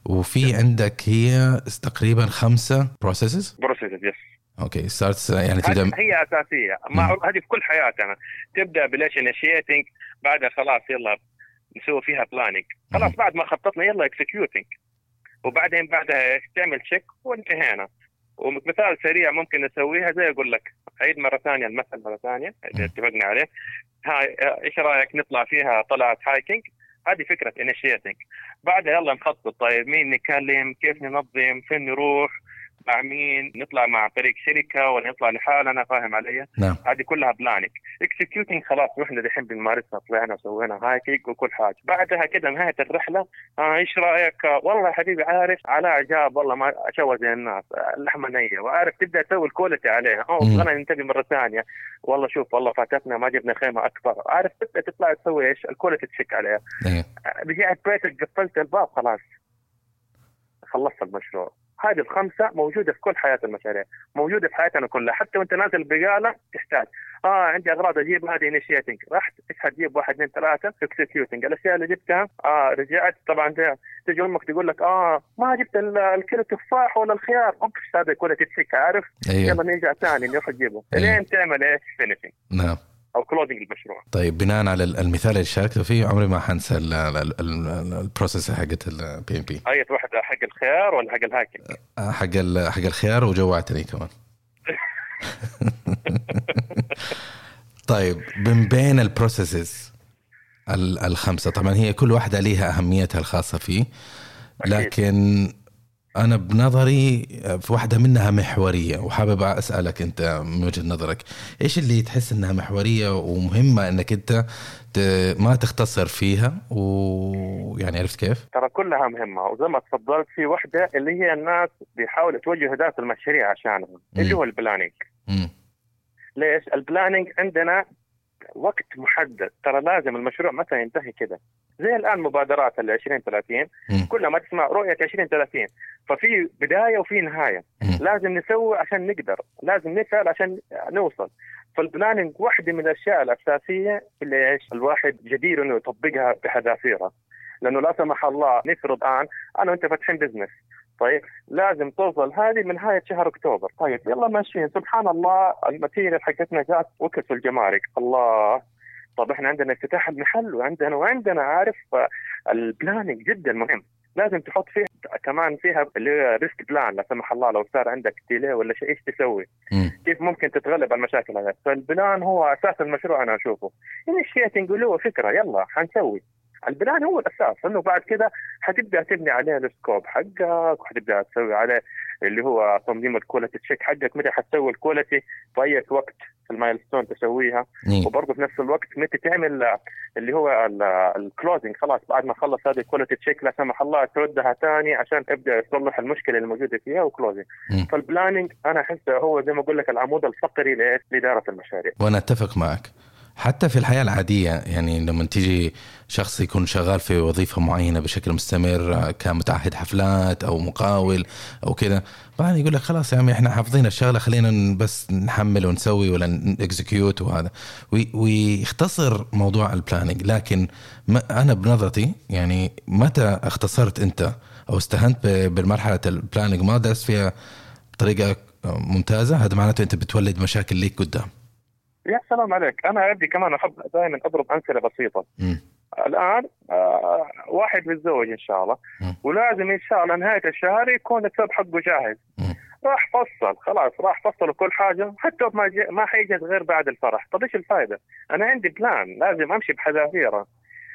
وفي عندك هي تقريبا خمسة processes processes okay starts يعني تبدأ هي أساسية. مع هذه في كل حياتنا. تبدأ بإيش initiating بعدها خلاص يلا نسوي فيها planning خلاص. بعد ما خططنا يلا executing وبعدين بعدها؟ تعمل check وانتهينا. ومثال سريع ممكن نسويها زي أقول لك عيد مرة ثانية المثل مرة ثانية اللي اتفقنا عليه. هاي إيش رأيك نطلع فيها طلعت hiking هذه فكرة initiating بعدها يلا نخطط طيب مين نكلم؟ كيف ننظم؟ فين نروح؟ مع مين؟ نطلع مع فريق شركة ولا نطلع لحالنا فاهم علي؟ نعم. هذه كلها planning. executing خلاص رحنا دحين بنمارسها طلعنا وسوينا hiking وكل حاجة. بعدها كده نهاية الرحلة آه إيش رأيك؟ آه، والله يا حبيبي عارف علاء جاب والله ما شوى زي الناس آه، اللحمة نية. وعارف تبدأ تسوي ال quality عليها. أوه مم. أنا ننتبه مرة ثانية. والله شوف والله فاتتنا ما جبنا خيمة أكبر. عارف تبدأ تطلع تسوي إيش؟ ال quality check عليها. إيه. آه، رجعت بيتك قفلت الباب خلاص. خلصت المشروع. هذه الخمسة موجودة في كل حياه المشاريع موجودة في حياتنا كلها حتى وأنت نازل البقاله تحتاج آه عندي أغراض أجيب هذه initiating رحت إيش حتجيب واحد اثنين ثلاثة executing الأشياء اللي جبتها آه رجعت. طبعا تجي أمك تقول لك آه ما جبت ال- الكيلو تفاح ولا الخيار. oops هذا يكون check عارف؟ أيوه. يلا نرجع ثاني نروح نجيبه. أيوه. لين تعمل إيش؟ finishing نعم. أو closing المشروع. طيب بناء على المثال اللي شاركته فيه عمري ما حنسى ال- ال- ال- ال- ال process حقت ال PMP أي واحدة حق الخيار ولا حق ال hiking؟ حق ال- حق الخيار وجوعتني كمان. *laughs* طيب من بين ال processes ال- الخمسة طبعا هي كل واحدة ليها أهميتها الخاصة فيه أكيد. لكن أنا بنظري في واحدة منها محورية وحابب أسألك أنت من وجهة نظرك إيش اللي تحس إنها محورية ومهمة إنك أنت ما تختصر فيها ويعني عرفت كيف؟ ترى كلها مهمة وزي ما تفضلت في وحده اللي هي الناس بيحاولوا توجهوا اهداف المشاريع عشانها اللي هو ال planning. ليش؟ ال planning عندنا وقت محدد. ترى لازم المشروع متى ينتهي كده؟ زي الآن مبادرات ال 20 30 مم. كلها ما تسمع رؤية 20 30 ففي بداية وفي نهاية. لازم نسوي عشان نقدر. لازم نسأل عشان نوصل. فال planning واحدة من الأشياء الأساسية اللي إيش؟ الواحد جدير إنه يطبقها بحذافيرها. لأنه لا سمح الله نفرض الآن أنا وأنت فاتحين business طيب لازم توصل هذه من نهاية شهر أكتوبر طيب يلا ماشيين سبحان الله ال material حقتنا جات في الجمارك الله طب إحنا عندنا افتتاح المحل وعندنا وعندنا عارف ال planning جدا مهم لازم تحط فيها كمان فيها اللي هي risk plan لا سمح الله لو صار عندك delay ولا شيء إيش تسوي؟ مم. كيف ممكن تتغلب على المشاكل هذه؟ فال plan هو أساس المشروع أنا أشوفه. initiating اللي هو فكرة يلا حنسوي. ال plan هو الأساس لأنه بعد كده حتبدأ تبني عليه ال scope حقك وحتبدأ تسوي عليه اللي هو تنظيم ال quality check حقك متى حتسوي ال quality في اي وقت في ال milestone تسويها إيه. وبرضه في نفس الوقت متى تعمل اللي هو ال closing خلاص بعد ما خلص هذه ال quality check لا سمح الله تردها ثاني عشان تبدأ تصلح المشكلة اللي موجوده فيها و closing مم. فال planning أنا أحسه هو زي ما أقول لك العمود الفقري؟ لإدارة المشاريع وأنا أتفق معك حتى في الحياة العادية يعني لما تيجي شخص يكون شغال في وظيفة معينة بشكل مستمر كمتعهد حفلات أو مقاول أو كذا بعدين يقول لك خلاص يا عمي إحنا حافظين الشغلة خلينا بس نعمل ونسوي ولا ن execute وهذا. وي- ويختصر موضوع ال planning لكن ما أنا بنظرتي يعني متى اختصرت أنت أو استهنت بالمرحله ال planning ما درست فيها بطريقه ممتازة؟ هذا معناته أنت بتولد مشاكل ليك قدام. يا سلام عليك. أنا عندي كمان أحب دائما أضرب أمثلة بسيطة. مم. الآن آه واحد متزوج إن شاء الله. مم. ولازم إن شاء الله نهاية الشهر يكون الثوب حقه جاهز. مم. راح فصل خلاص راح فصل كل حاجة. حتى ما جي ما حيجهز غير بعد الفرح. طب إيش الفائده؟ أنا عندي plan لازم أمشي بحذافيره.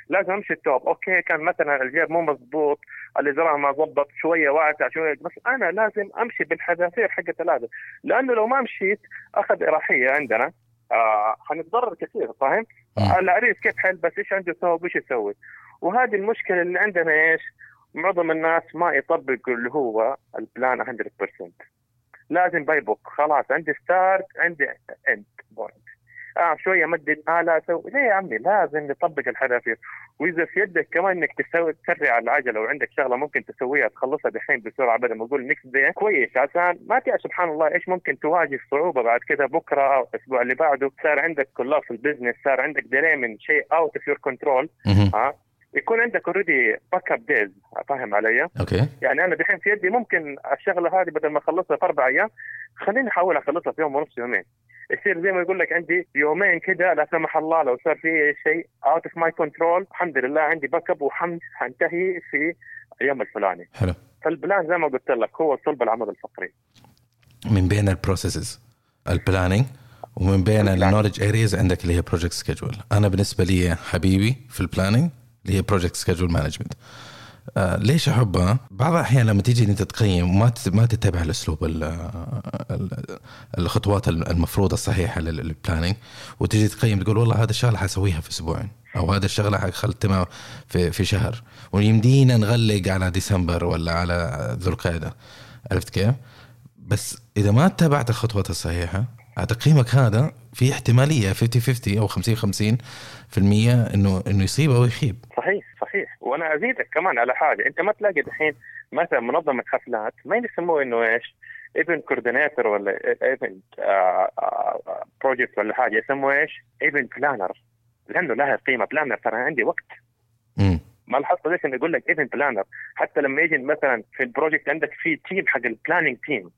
لازم أمشي التوب. أوكي كان مثلا الجيب مو مضبوط. الإزرار ما ضبط. شوية واسع شوية. بس أنا لازم أمشي بالحذافير حقت هذا لأنه لو ما مشيت أخذ اراحيه عندنا. آه حنتضرر كثير فاهم؟ العريس كيف حل بس إيش عنده ثوب إيش يسوي؟ وهذه المشكلة اللي عندنا إيش؟ معظم الناس ما يطبقوا اللي هو البلان 100% لازم باي بوك خلاص عندي ستارت عندي اند point آه شوية مدد آه لا أسوي ليه يا عمي لازم نطبق الحذافير وإذا في يدك كمان إنك تسوي تسرع العجلة وعندك شغلة ممكن تسويها تخلصها دحين بسرعة بدل ما أقول next day كويس عشان ما تعرف سبحان الله إيش ممكن تواجه صعوبة بعد كذا؟ بكرة أو الأسبوع اللي بعده صار عندك كلها في ال business صار عندك delay من شيء out of your control. ها يكون عندك already backup days فاهم علي؟ أوكي. يعني أنا دحين في يدي ممكن الشغلة هذه بدل ما أخلصها في أربع أيام خليني أحاول أخلصها في يوم ونص يومين. يصير زي ما يقول لك عندي يومين كده لا سمح الله لو صار في شيء out of my control الحمد لله عندي backup وحنتهي في اليوم الفلاني. حلو. فال plan زي ما قلت لك هو صلب العمود الفقري. من بين ال processes ال planning ومن بين. ال knowledge areas عندك اللي هي project schedule أنا بالنسبة لي حبيبي في ال planning اللي هي project schedule management آه ليش احبها؟ بعض الأحيان لما تيجي انت تقيم تت- ما تتبع الأسلوب ال- ال- الخطوات المفروضة الصحيحة لل- للبلاننج وتجي تقيم تقول والله هذا الشغلة حسويها في أسبوعين أو هذا الشغلة حختمها في في شهر ويمدينا نغلق على ديسمبر ولا على ذو القعدة عرفت كيف؟ بس إذا ما اتبعت الخطوات الصحيحة تقييمك هذا في احتمالية 50 50 أو 50 50 في المية إنه إنه يصيب أو يخيب صحيح. وأنا أزيدك كمان على حاجة. أنت ما تلاقي دحين مثلا منظمة حفلات ما يسموه إنه إيش؟ event coordinator ولا event project ولا حاجة. يسموه إيش؟ event planner لأنه لها قيمة. planner ترى عندي وقت. ما لاحظت ليش انه يقول لك event planner حتى لما يجي مثلا في ال project عندك في team حق ال planning team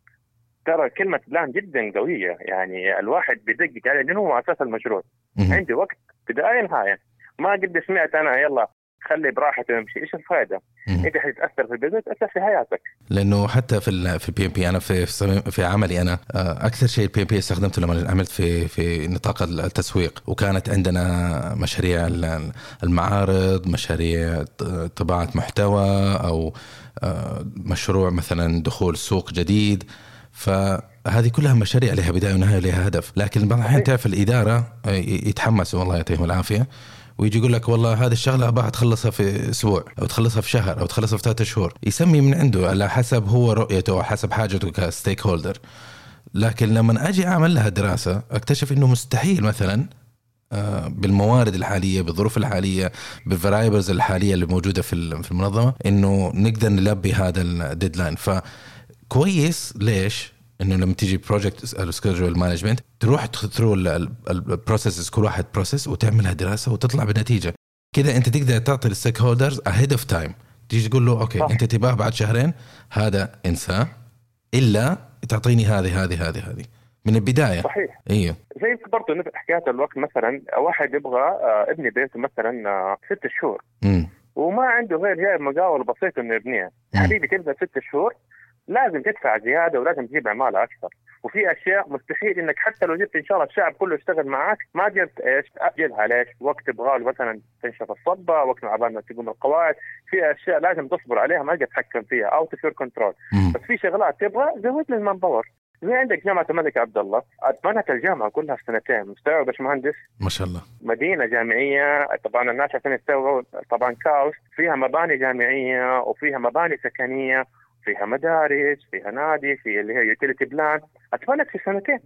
ترى كلمة plan جدا قوية. يعني الواحد بيدقق عليه لأنه هو أساس المشروع. عندي وقت بداية نهاية. ما قد سمعت أنا يلا خلي براحته يمشي إيش الفائده؟ مم. أنت حتتاثر في ال business تأثر في حياتك لأنه حتى في ال في ال PMP أنا في في عملي أنا آه، أكثر شيء ال PMP استخدمته لما عملت في في نطاق التسويق وكانت عندنا مشاريع ال- المعارض مشاريع طباعة محتوى أو آه، مشروع مثلا دخول سوق جديد فهذه كلها مشاريع لها بداية ونهاية ولها هدف لكن بعض الأحيان تعرف الإدارة آه، يتحمسوا والله يعطيهم العافية ويجي يقول لك والله هذه الشغلة أبغى تخلصها في أسبوع أو تخلصها في شهر أو تخلصها في ثلاثة شهور. يسمي من عنده على حسب هو رؤيته أو حسب حاجته ك stakeholder لكن لما أجي أعمل لها دراسة أكتشف إنه مستحيل مثلا آه، بالموارد الحالية بالظروف الحالية بال variables الحالية اللي موجودة في في المنظمة إنه نقدر نلبي هذا ال deadline فكويس ليش؟ إنه لما تيجي project schedule management تروح through ال processes كل واحد process وتعملها دراسة وتطلع بنتيجة. كذا أنت تقدر تعطي ال stakeholders ahead of time تيجي تقول له أوكي. أنت تبغاه بعد شهرين هذا انساه إلا تعطيني هذه هذه هذه هذه. من البداية. صحيح. أيوه زي برضه نفس حكاية الوقت مثلا واحد يبغى آه، يبني بيته مثلا آه، ست شهور. وما عنده غير جايب مقاول بسيط إنه يبنيها. حبيبي تبدأ ست شهور لازم تدفع زيادة ولازم تجيب عمالة أكثر. وفي أشياء مستحيل إنك حتى لو جبت إن شاء الله الشعب كله يشتغل معك ما قدرت إيش؟ تاجلها ليش؟ وقت تبغى له مثلا تنشف الصبه، وقت عبال ما تقوم القواعد، في أشياء لازم تصبر عليها ما تقدر تتحكم فيها. أو تصير كنترول،. بس في شغلات تبغى زود لي المان باور زي عندك جامعة الملك عبد الله. بنت الجامعة كلها في سنتين. مستوعب باشمهندس ما شاء الله. مدينة جامعية. طبعا الناس عشان يستوعبوا طبعا كاوس. فيها مباني جامعية وفيها مباني سكنية فيها مدارس فيها نادي في اللي هي utility plan. اتبنت في سنتين.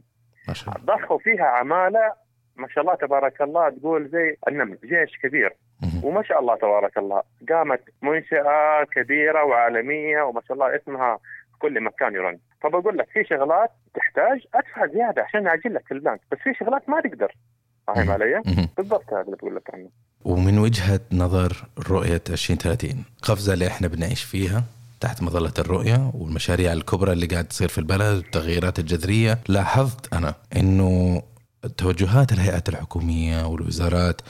ما شاء الله. ضخوا فيها عمالة. ما شاء الله تبارك الله تقول زي النمل جيش كبير. وما شاء الله تبارك الله. قامت منشأة كبيرة وعالمية وما شاء الله اسمها كل مكان يرن. فبقول لك في شغلات تحتاج أدفع زيادة عشان أجي لك في البنك. بس في شغلات ما تقدر. فاهم. علي؟ بالضبط هذا اللي بقول لك عنه. ومن وجهة نظر رؤية 2030 قفزة اللي إحنا بنعيش فيها. تحت مظلة الرؤية والمشاريع الكبرى اللي قاعد تصير في البلد والتغييرات الجذرية. لاحظت أنا أنه توجهات الهيئات الحكومية والوزارات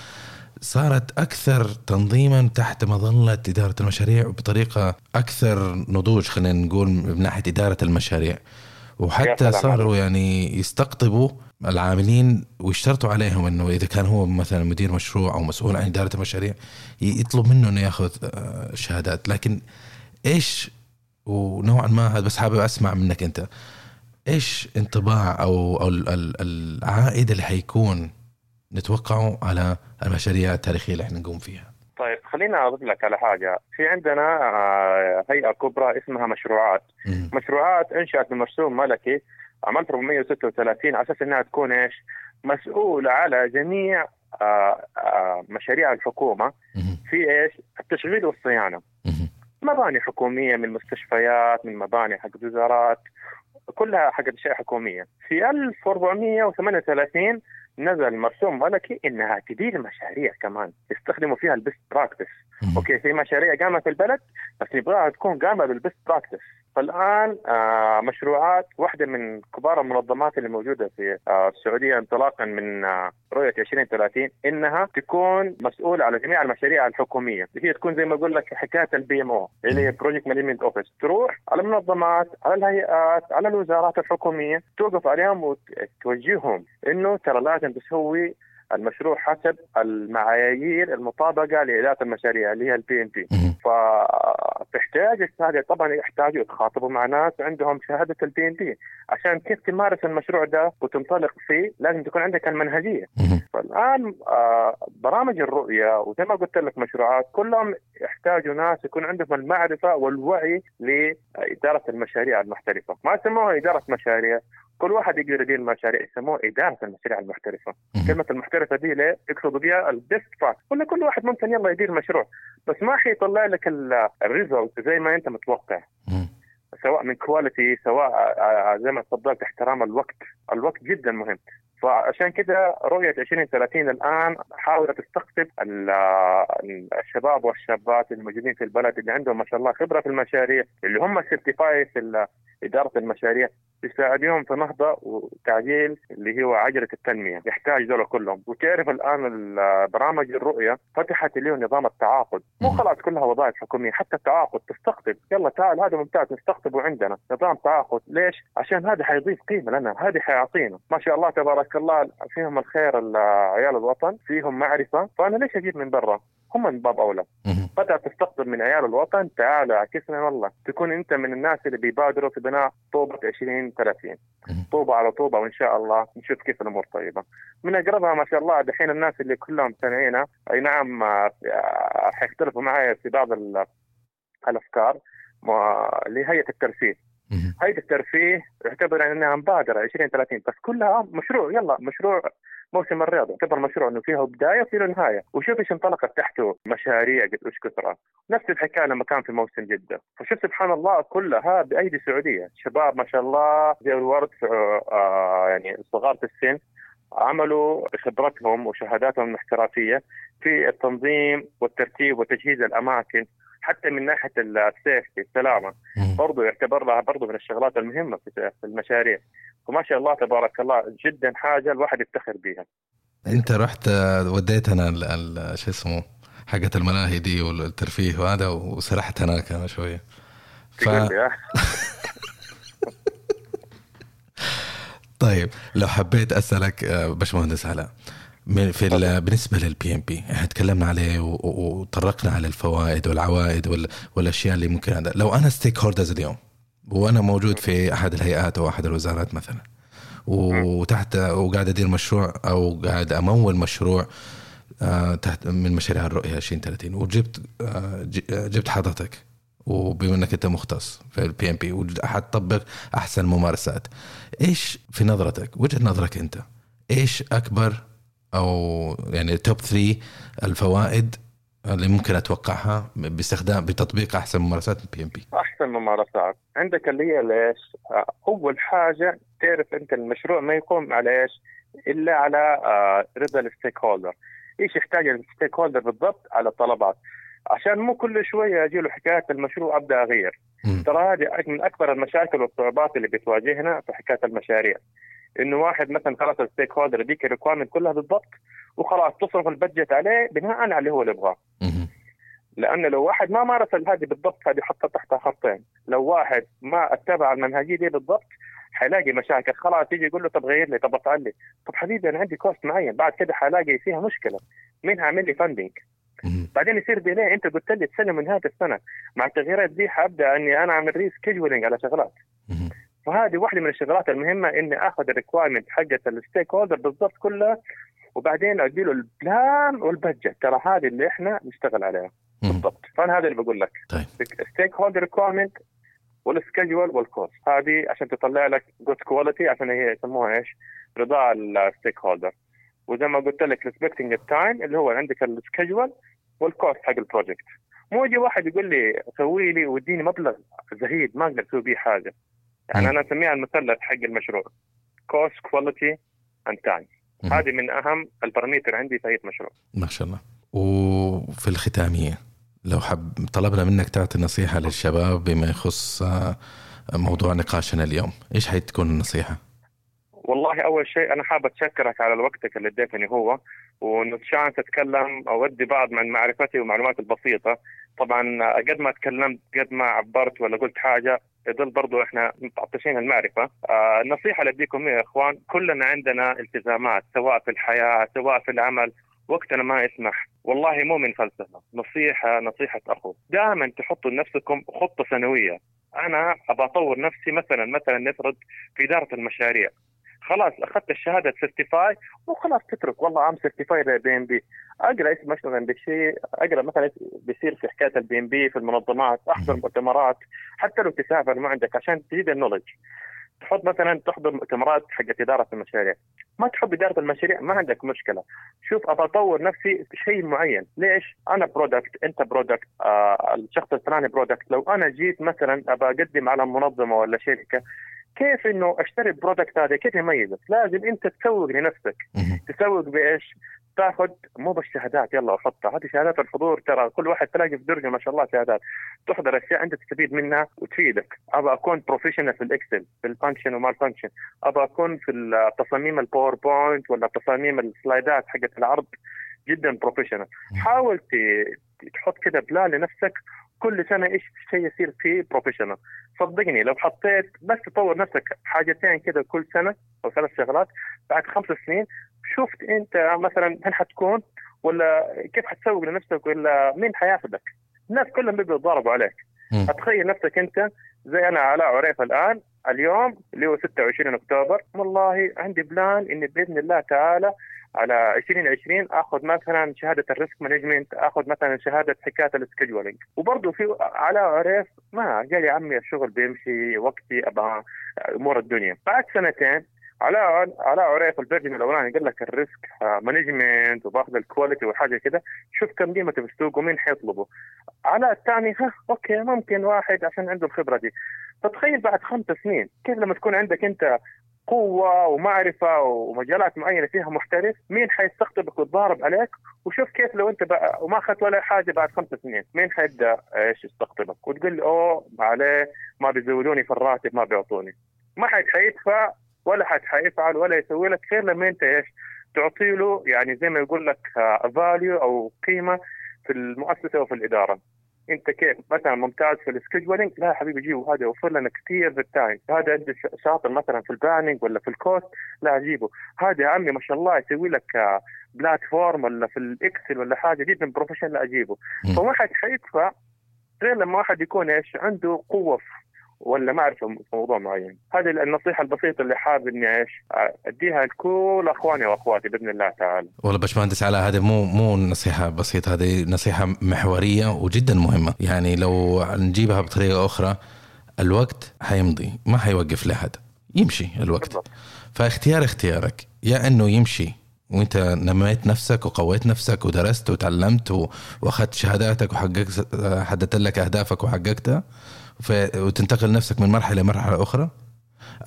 صارت أكثر تنظيما تحت مظلة إدارة المشاريع وبطريقة أكثر نضوج خلينا نقول من ناحية إدارة المشاريع. وحتى صاروا يعني يستقطبوا العاملين ويشترطوا عليهم إنه إذا كان هو مثلا مدير مشروع أو مسؤول عن إدارة المشاريع يطلب منه إنه ياخذ آه، شهادات. لكن إيش ونوعا ما هذا بس حابب أسمع منك أنت إيش انطباع أو أو ال- ال- العائد اللي حيكون نتوقعه على المشاريع التاريخية اللي إحنا نقوم فيها طيب خليني اضيف لك على حاجة في عندنا آه، هيئة كبرى اسمها مشروعات مم. مشروعات إنشأت بمرسوم ملكي عام 436 على أساس إنها تكون إيش؟ مسؤولة على جميع آه، آه، مشاريع الحكومة. في إيش؟ التشغيل والصيانة. مباني حكومية من مستشفيات من مباني حق وزارات كلها حق أشياء حكومية. في 1438 نزل مرسوم ملكي إنها تدير مشاريع كمان يستخدموا فيها ال best practice. أوكي في مشاريع قامت في البلد بس نبغاها تكون قامة بال best practice. فالآن آه مشروعات واحدة من كبار المنظمات اللي موجودة في آه السعودية انطلاقا من آه رؤية 2030 إنها تكون مسؤولة على جميع المشاريع الحكومية اللي هي تكون زي ما أقول لك حكاية ال PMO اللي هي project management office تروح على المنظمات على الهيئات على الوزارات الحكومية توقف عليهم وتوجههم إنه ترى لازم تسوي المشروع حسب المعايير المطابقة لإدارة المشاريع اللي هي ال PMP. فتحتاج الشهادة. طبعا يحتاجوا يتخاطبوا مع ناس عندهم شهادة ال PMP عشان كيف تمارس المشروع ده وتنطلق فيه لازم تكون عندك المنهجية. فالآن آه برامج الرؤية وزي ما قلت لك مشروعات كلهم يحتاجوا ناس يكون عندهم المعرفة والوعي لإدارة المشاريع المحترفة. ما يسموها إدارة مشاريع. كل واحد يقدر يدير المشاريع يسموه إدارة المشاريع المحترفة. كلمة المحترفة دي ليه؟ يقصدوا بها ال best practice ولا كل واحد ممكن يلا يدير مشروع. بس ما حيطلع لك ال result زي ما انت متوقع. سواء من quality سواء آه، آه، زي ما تفضلت احترام الوقت. الوقت جدا مهم. فعشان كده رؤية 2030 الآن حاولت تستقطب ال- الشباب والشابات الموجودين في البلد اللي عندهم ما شاء الله خبرة في المشاريع اللي هم سيرتيفاي في إدارة المشاريع تساعدهم في نهضة وتعديل اللي هو عجلة التنمية يحتاج ذولا كلهم. وتعرف الآن ال- برامج الرؤية فتحت له نظام التعاقد. مو. خلاص كلها وظائف حكومية حتى التعاقد تستقطب. يلا تعال هذا ممتاز نستقطبه عندنا. نظام تعاقد ليش؟ عشان هذا حيضيف قيمة لنا هذه حيعطينا. ما شاء الله تبارك الله فيهم الخير ال- عيال الوطن فيهم معرفة. فأنا ليش أجيب من برا؟ هم من باب أولى. مهم. بدأت تستقطب من عيال الوطن تعالوا عكسنا والله. تكون أنت من الناس اللي بيبادروا في بناء طوبة 20 30 مم. طوبة على طوبة وإن شاء الله نشوف كيف الأمور طيبة. من أقربها ما شاء الله دحين الناس اللي كلهم سامعينا أي نعم آه، آه، حيختلفوا معي في بعض ال- الأفكار لهيئة الترفيه. هيئة الترفيه يعتبر إنها مبادرة 20 30 بس كلها مشروع يلا مشروع موسم الرياض يعتبر مشروع إنه فيها بداية وفي له نهاية. وشوف إيش انطلقت تحته مشاريع قد إيش كثرة. نفس الحكاية لما كان في موسم جدة. فشوف سبحان الله كلها بأيدي سعوديه شباب ما شاء الله زي الورد آه يعني صغار في السن عملوا بخبرتهم وشهاداتهم الاحترافية في التنظيم والترتيب وتجهيز الأماكن. حتى من ناحية السيفتي السلامة. برضو يعتبر لها برضو من الشغلات المهمة في المشاريع. وما شاء الله تبارك الله جدا حاجة الواحد يفتخر بها أنت رحت آه، وديتنا شو اسمه حقة الملاهي دي والترفيه وهذا وسرحت هناك أنا شوية. ف... *laughs* طيب لو حبيت أسألك آه، باشمهندس علاء في ال- بالنسبة لل PMP إحنا تكلمنا عليه وطرقنا على الفوائد والعوائد وال- والأشياء اللي ممكن هذا. لو أنا stakeholders اليوم وأنا موجود في أحد الهيئات أو أحد الوزارات مثلا وتحت وقاعد أدير مشروع أو قاعد أمول مشروع آه، تحت من مشاريع الرؤية 2030 وجبت آه، آه، جبت حضرتك وبما إنك أنت مختص في ال PMP وحتطبق أحسن ممارسات إيش في نظرتك؟ وجهة نظرك أنت إيش أكبر أو يعني top 3 الفوائد اللي ممكن أتوقعها باستخدام بتطبيق أحسن ممارسات ال PM P أحسن ممارسات. عندك اللي هي ليش أول حاجة تعرف أنت المشروع ما يقوم على إيش؟ إلا على آه، رضا ال stakeholder إيش يحتاج ال stakeholder بالضبط؟ على طلبات عشان مو كل شوية أجي له حكايه المشروع أبدأ أغير. ترى هذه من أكبر المشاكل والصعوبات اللي بتواجهنا في حكاية المشاريع. إنه واحد مثلا خلاص ال stakeholder يديك ال requirement كلها بالضبط وخلاص تصرف ال budget عليه بناء على اللي هو اللي يبغاه. لأن لو واحد ما مارس هذه بالضبط هذه حطها تحتها خطين. لو واحد ما اتبع المنهجية دي بالضبط حيلاقي مشاكل. خلاص يجي يقول له طب غير لي طب افعل لي. طب حبيبي أنا عندي cost معين. بعد كده حلاقي فيها مشكلة. مين هعمل لي funding بعدين يصير delay أنت قلت لي تسلم من هذه السنة. مع التغييرات دي حابدا أني أنا أعمل rescheduling على شغلات. فهذه واحدة من الشغلات المهمة إني آخذ ال requirement حقت ال stakeholder بالضبط كلها وبعدين أدي له ال plan وال budget ترى هذه اللي إحنا نشتغل عليها. بالضبط. فأنا هذا اللي بقول لك. طيب. stakeholder requirement وال schedule وال cost هذه عشان تطلع لك good quality عشان هي يسموها إيش؟ رضا الستيك هولدر وزي ما قلت لك respecting ال time اللي هو عندك ال schedule وال cost حق ال project مو يجي واحد يقول لي سوي لي واديني مبلغ زهيد ما أقدر أسوي بيه حاجة. يعني. أنا أسميها المثلث حق المشروع. cost quality and time. هذه من أهم ال parameter عندي في أي مشروع. ما شاء الله. وفي الختامية لو حب طلبنا منك تعطي نصيحة للشباب بما يخص آه، موضوع نقاشنا اليوم. إيش حتكون النصيحة؟ والله أول شيء أنا حابب أتشكرك على وقتك اللي اديتني هو. وانه chance اتكلم أودي بعض من معرفتي ومعلوماتي البسيطة. طبعا قد ما تكلمت قد ما عبرت ولا قلت حاجة يضل برضو إحنا متعطشين المعرفة. آه النصيحة اللي اديكم يا إخوان كلنا عندنا التزامات سواء في الحياة سواء في العمل وقتنا ما يسمح. والله مو من فلسفة. نصيحة نصيحة أخو. دائما تحطوا لنفسكم خطة سنوية. أنا أبى أطور نفسي مثلا مثلا نفرض في إدارة المشاريع. خلاص أخذت الشهادة certified وخلاص تترك. والله I'm certified PMP أقرأ إيش مثلا بشيء أقرأ مثلا بيصير في حكاية ال PMP في المنظمات أحضر مؤتمرات. حتى لو تسافر ما عندك عشان تزيد ال knowledge. تحط مثلا تحضر مؤتمرات حقت إدارة المشاريع. ما تحب إدارة المشاريع؟ ما عندك مشكلة. شوف أبى أطور نفسي في شيء معين. ليش؟ أنا product أنت product آه الشخص الفلاني product لو أنا جيت مثلا أبى أقدم على منظمة ولا شركة كيف إنه أشتري ال product هذا؟ كيف يميزك؟ لازم أنت تسوق لنفسك. تسوق بإيش؟ تاخذ مو بالشهادات يلا وحطها هذه شهادات الحضور ترى كل واحد تلاقي في درجة ما شاء الله شهادات. تحضر أشياء أنت تستفيد منها وتفيدك. ابى أكون professional في ال Excel في ال function وما ال function ابى أكون في التصاميم ال PowerPoint ولا تصاميم ال slide ات حقت العرض. جدا professional حاول تحط كده plan لنفسك كل سنة إيش شيء يصير فيه professional صدقني لو حطيت بس تطور نفسك حاجتين كده كل سنة أو ثلاث شغلات بعد خمس سنين شفت أنت مثلا هل حتكون ولا كيف حتسوق لنفسك ولا مين حياخذك الناس كلهم بيبقوا يتضاربوا عليك. اتخيل نفسك أنت زي أنا علاء عريف الآن اليوم اللي هو 26 أكتوبر. والله عندي plan اني بإذن الله تعالى على 2020 آخذ مثلا شهادة ال risk management آخذ مثلا شهادة حكاية ال scheduling وبرضه في علاء عريف ما قال يا عمي الشغل بيمشي وقتي أبغى أمور الدنيا. بعد سنتين علاء علاء عريف ال version الأولاني قال لك ال risk management وباخذ ال quality وحاجه كده. شوف كم قيمته في السوق ومين حيطلبه. علاء الثاني ها okay ممكن واحد عشان عنده الخبرة دي. فتخيل بعد خمس سنين كيف لما تكون عندك أنت قوة ومعرفة ومجالات معينة فيها محترف مين حيستقطبك ويتضارب عليك؟ وشوف كيف لو أنت بقى وما أخذت ولا حاجة بعد خمس سنين مين حيبدأ إيش يستقطبك؟ وتقول أوه عليه ما بيزودوني في الراتب ما بيعطوني. ما حد حيدفع ولا حد حيفعل ولا يسوي لك خير لما انت إيش تعطي له يعني زي ما يقول لك value أو قيمة في المؤسسة وفي الإدارة. انت كيف؟ مثلا ممتاز في ال scheduling لا يا حبيبي جيبه. هذا يوفر لنا كثير في ال time. هذا انت ش- شاطر مثلا في ال planning ولا في ال cost؟ لا جيبه. هذا يا عمي ما شاء الله يسوي لك آه، platform ولا في ال Excel ولا حاجة جدا professional أجيبه. مم. فما حد حيدفع غير لما واحد يكون إيش عنده قوة ولا معرفه في موضوع معين. هذه النصيحة البسيطة اللي حابب إني إيش أديها لكل أخواني وأخواتي بإذن الله تعالى. والله باشمهندس علاء هذه مو مو نصيحة بسيطة هذه نصيحة محورية وجدا مهمة. يعني لو نجيبها بطريقة أخرى الوقت حيمضي ما حيوقف لأحد. يمشي الوقت. بالضبط. فاختيار اختيارك يا إنه يمشي وإنت نميت نفسك وقويت نفسك ودرست وتعلمت وأخذت شهاداتك وحققت حددت لك أهدافك وحققتها وتنتقل نفسك من مرحلة لمرحلة أخرى.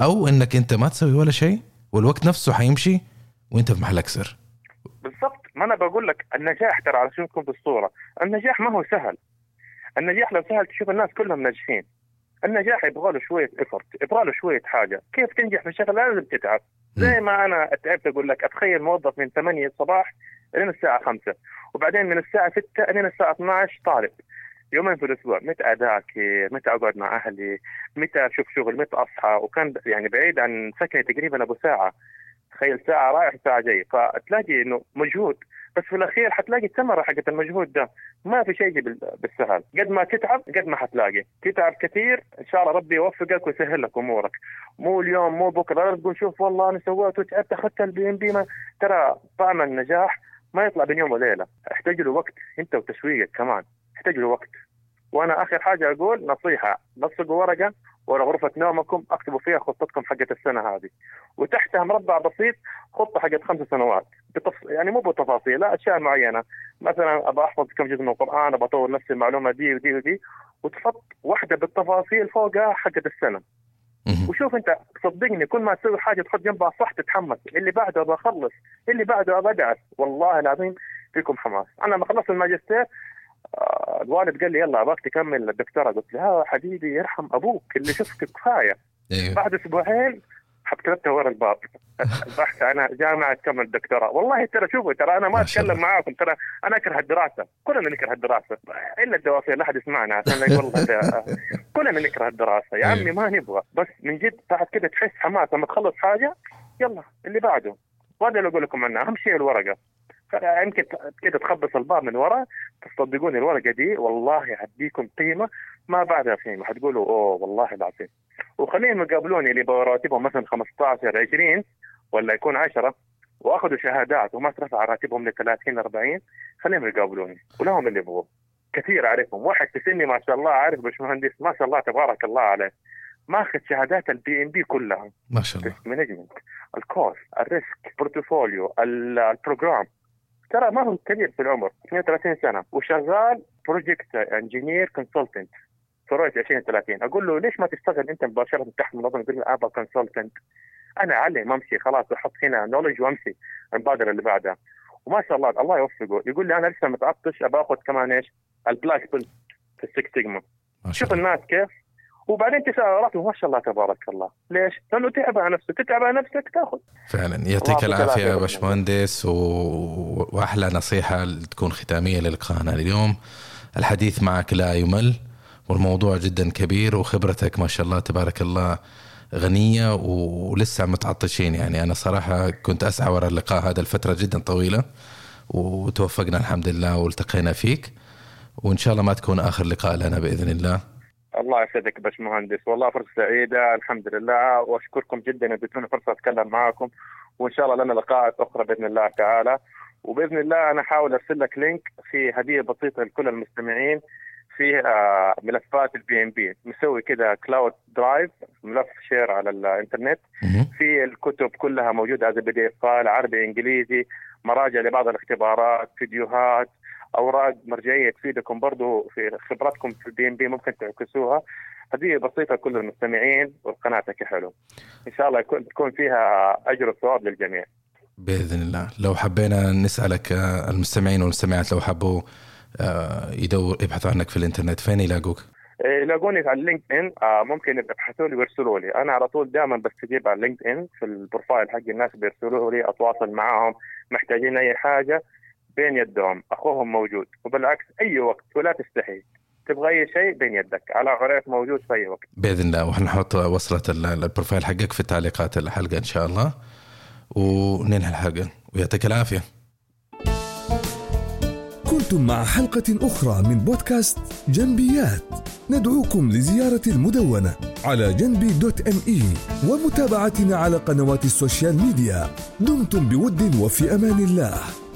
أو إنك أنت ما تسوي ولا شيء والوقت نفسه حيمشي وأنت في محلك سر. بالضبط. ما أنا بقول لك النجاح ترى علشان نكون بالصورة. النجاح ما هو سهل. النجاح لو سهل تشوف الناس كلهم ناجحين. النجاح يبغى له شوية ايفورت يبغى له شوية حاجة. كيف تنجح في شغله لازم تتعب. زي ما أنا تعبت أقول لك أتخيل موظف من 8 الصباح لين الساعة 5 وبعدين من الساعة 6 لين الساعة 12 طالب. يومين في الأسبوع متى اذاكر متى أقعد مع أهلي؟ متى أشوف شغل؟ متى أصحى؟ وكان يعني بعيد عن سكني تقريبا أبو ساعة. تخيل ساعة رايح ساعه جاي. فتلاقي إنه مجهود. بس في الأخير حتلاقي الثمرة حقت المجهود ده. ما في شيء بالسهل. قد ما تتعب قد ما حتلاقي. تتعب كثير إن شاء الله ربي يوفقك ويسهل لك أمورك. مو اليوم مو بكرة. لا تقول شوف والله أنا سويت وتعبت أخذت ال PMP ترى طعم النجاح ما يطلع بين يوم وليلة. يحتاج له وقت أنت وتسويقك كمان. يحتاج له وقت وأنا آخر حاجة أقول نصيحة. لصقوا ورقة ورا غرفة نومكم أكتبوا فيها خطتكم حقت السنة هذه. وتحتها مربع بسيط خطة حقت خمس سنوات. بتف... يعني مو بالتفاصيل لا أشياء معينة. مثلا ابى أحفظ كم جزء من القرآن ابى أطور نفسي المعلومه دي ودي ودي وتحط واحدة بالتفاصيل فوقها حقت السنة. وشوف أنت صدقني كل ما تسوي حاجة تحط جنبها صح تتحمس. اللي بعده ابى أخلص اللي بعده ابى أدعس. والله العظيم فيكم حماس. أنا لما خلصت الماجستير الوالد قال لي يلا أبغاك تكمل الدكتوراه قلت له يا حبيبي يرحم أبوك اللي شفته *laughs* كفاية. أيوه. بعد أسبوعين كتبتها ورا الباب. *laughs* البحث عن جامعه تكمل الدكتوراه. والله ترى شوفوا ترى أنا ما أتكلم. معاكم ترى أنا أكره الدراسة. كلنا نكره الدراسة. إلا الدوافير لا أحد يسمعنا. عشان يقول والله ده- كلنا نكره الدراسة. يا أيوه. عمي ما نبغى. بس من جد بعد كده تحس حماس. لما تخلص حاجة يلا اللي بعده. وهذا اللي أقول لكم عنه أهم شيء الورقة. يمكن كده تخبص الباب من ورا تصدقوني الورقة دي والله هديكم قيمة ما بعدها قيمه حتقولوا أوه والله العظيم. وخليهم يقابلوني اللي براتبهم مثلا 15 20 ولا يكون 10 وأخذوا شهادات وما ترفع راتبهم ل 30 40 خليهم يقابلوني. ولهم اللي يبغوه. كثير أعرفهم. واحد في سني ما شاء الله عارف باشمهندس ما شاء الله تبارك الله عليه. ماخذ شهادات ال PMI كلها. ما شاء الله. risk management ال cost ال risk portfolio ال- ال program. ترى ما هو كبير في العمر 32 سنة وشغال project engineer consultant رؤيه 2030 أقول له ليش ما تشتغل أنت مباشرة تحت منظمه يقول لي أبا consultant أنا أعلم أمشي خلاص أحط هنا knowledge وأمشي. المبادرة اللي بعدها. وما شاء الله الله يوفقه. يقول لي أنا لسه متعطش أبى آخذ كمان إيش؟ ال black belt في ال Six Sigma. شوف الناس كيف وبعدين تسأل ما شاء الله تبارك الله. ليش؟ لأنه تعب على نفسه تتعب على نفسك تأخذ. فعلا. يعطيك العافية يا باشمهندس و... وأحلى نصيحة تكون ختامية للقاءنا اليوم. الحديث معك لا يمل والموضوع جدا كبير وخبرتك ما شاء الله تبارك الله غنية ولسه متعطشين يعني. أنا صراحة كنت أسعى وراء اللقاء هذا الفترة جدا طويلة وتوفقنا الحمد لله والتقينا فيك. وإن شاء الله ما تكون آخر لقاء لنا بإذن الله. الله يسعدك باش مهندس والله فرصة سعيدة الحمد لله وأشكركم جدا أن اديتوني فرصة أتكلم معكم وإن شاء الله لنا لقاءات أخرى بإذن الله تعالى. وبإذن الله أنا أحاول أرسل لك لينك في هدية بسيطة لكل المستمعين فيه ملفات ال PMP مسوي كذا cloud drive ملف share على الإنترنت. في الكتب كلها موجودة as PDF file عربي إنجليزي مراجع لبعض الاختبارات فيديوهات أوراق مرجعية تفيدكم برضو في خبراتكم في ال PMP ممكن تعكسوها. هذه بسيطة لكل المستمعين وقناتك حلو. إن شاء الله يكون تكون فيها أجر وثواب للجميع. بإذن الله. لو حبينا نسألك المستمعين والمستمعات لو حبوا آه، يدور يبحثوا عنك في الإنترنت فين يلاقوك؟ إيه، يلاقوني على ال LinkedIn آه ممكن يبحثوا لي ويرسلوا لي. أنا على طول دائما بستجيب على ال LinkedIn في ال profile حق الناس بيرسلوا لي أتواصل معاهم. محتاجين أي حاجة بين يدهم أخوهم موجود وبالعكس أي وقت ولا تستحي. تبغى أي شيء بين يدك علاء عريف موجود في أي وقت. بإذن الله وحنحط وصلة ال profile حقك في تعليقات الحلقة إن شاء الله. وننهي الحلقة. ويعطيك العافية. كنتم مع حلقة أخرى من بودكاست جنبيات. ندعوكم لزيارة المدونة على جنبي dot me ومتابعتنا على قنوات ال social media. دمتم بود وفي أمان الله.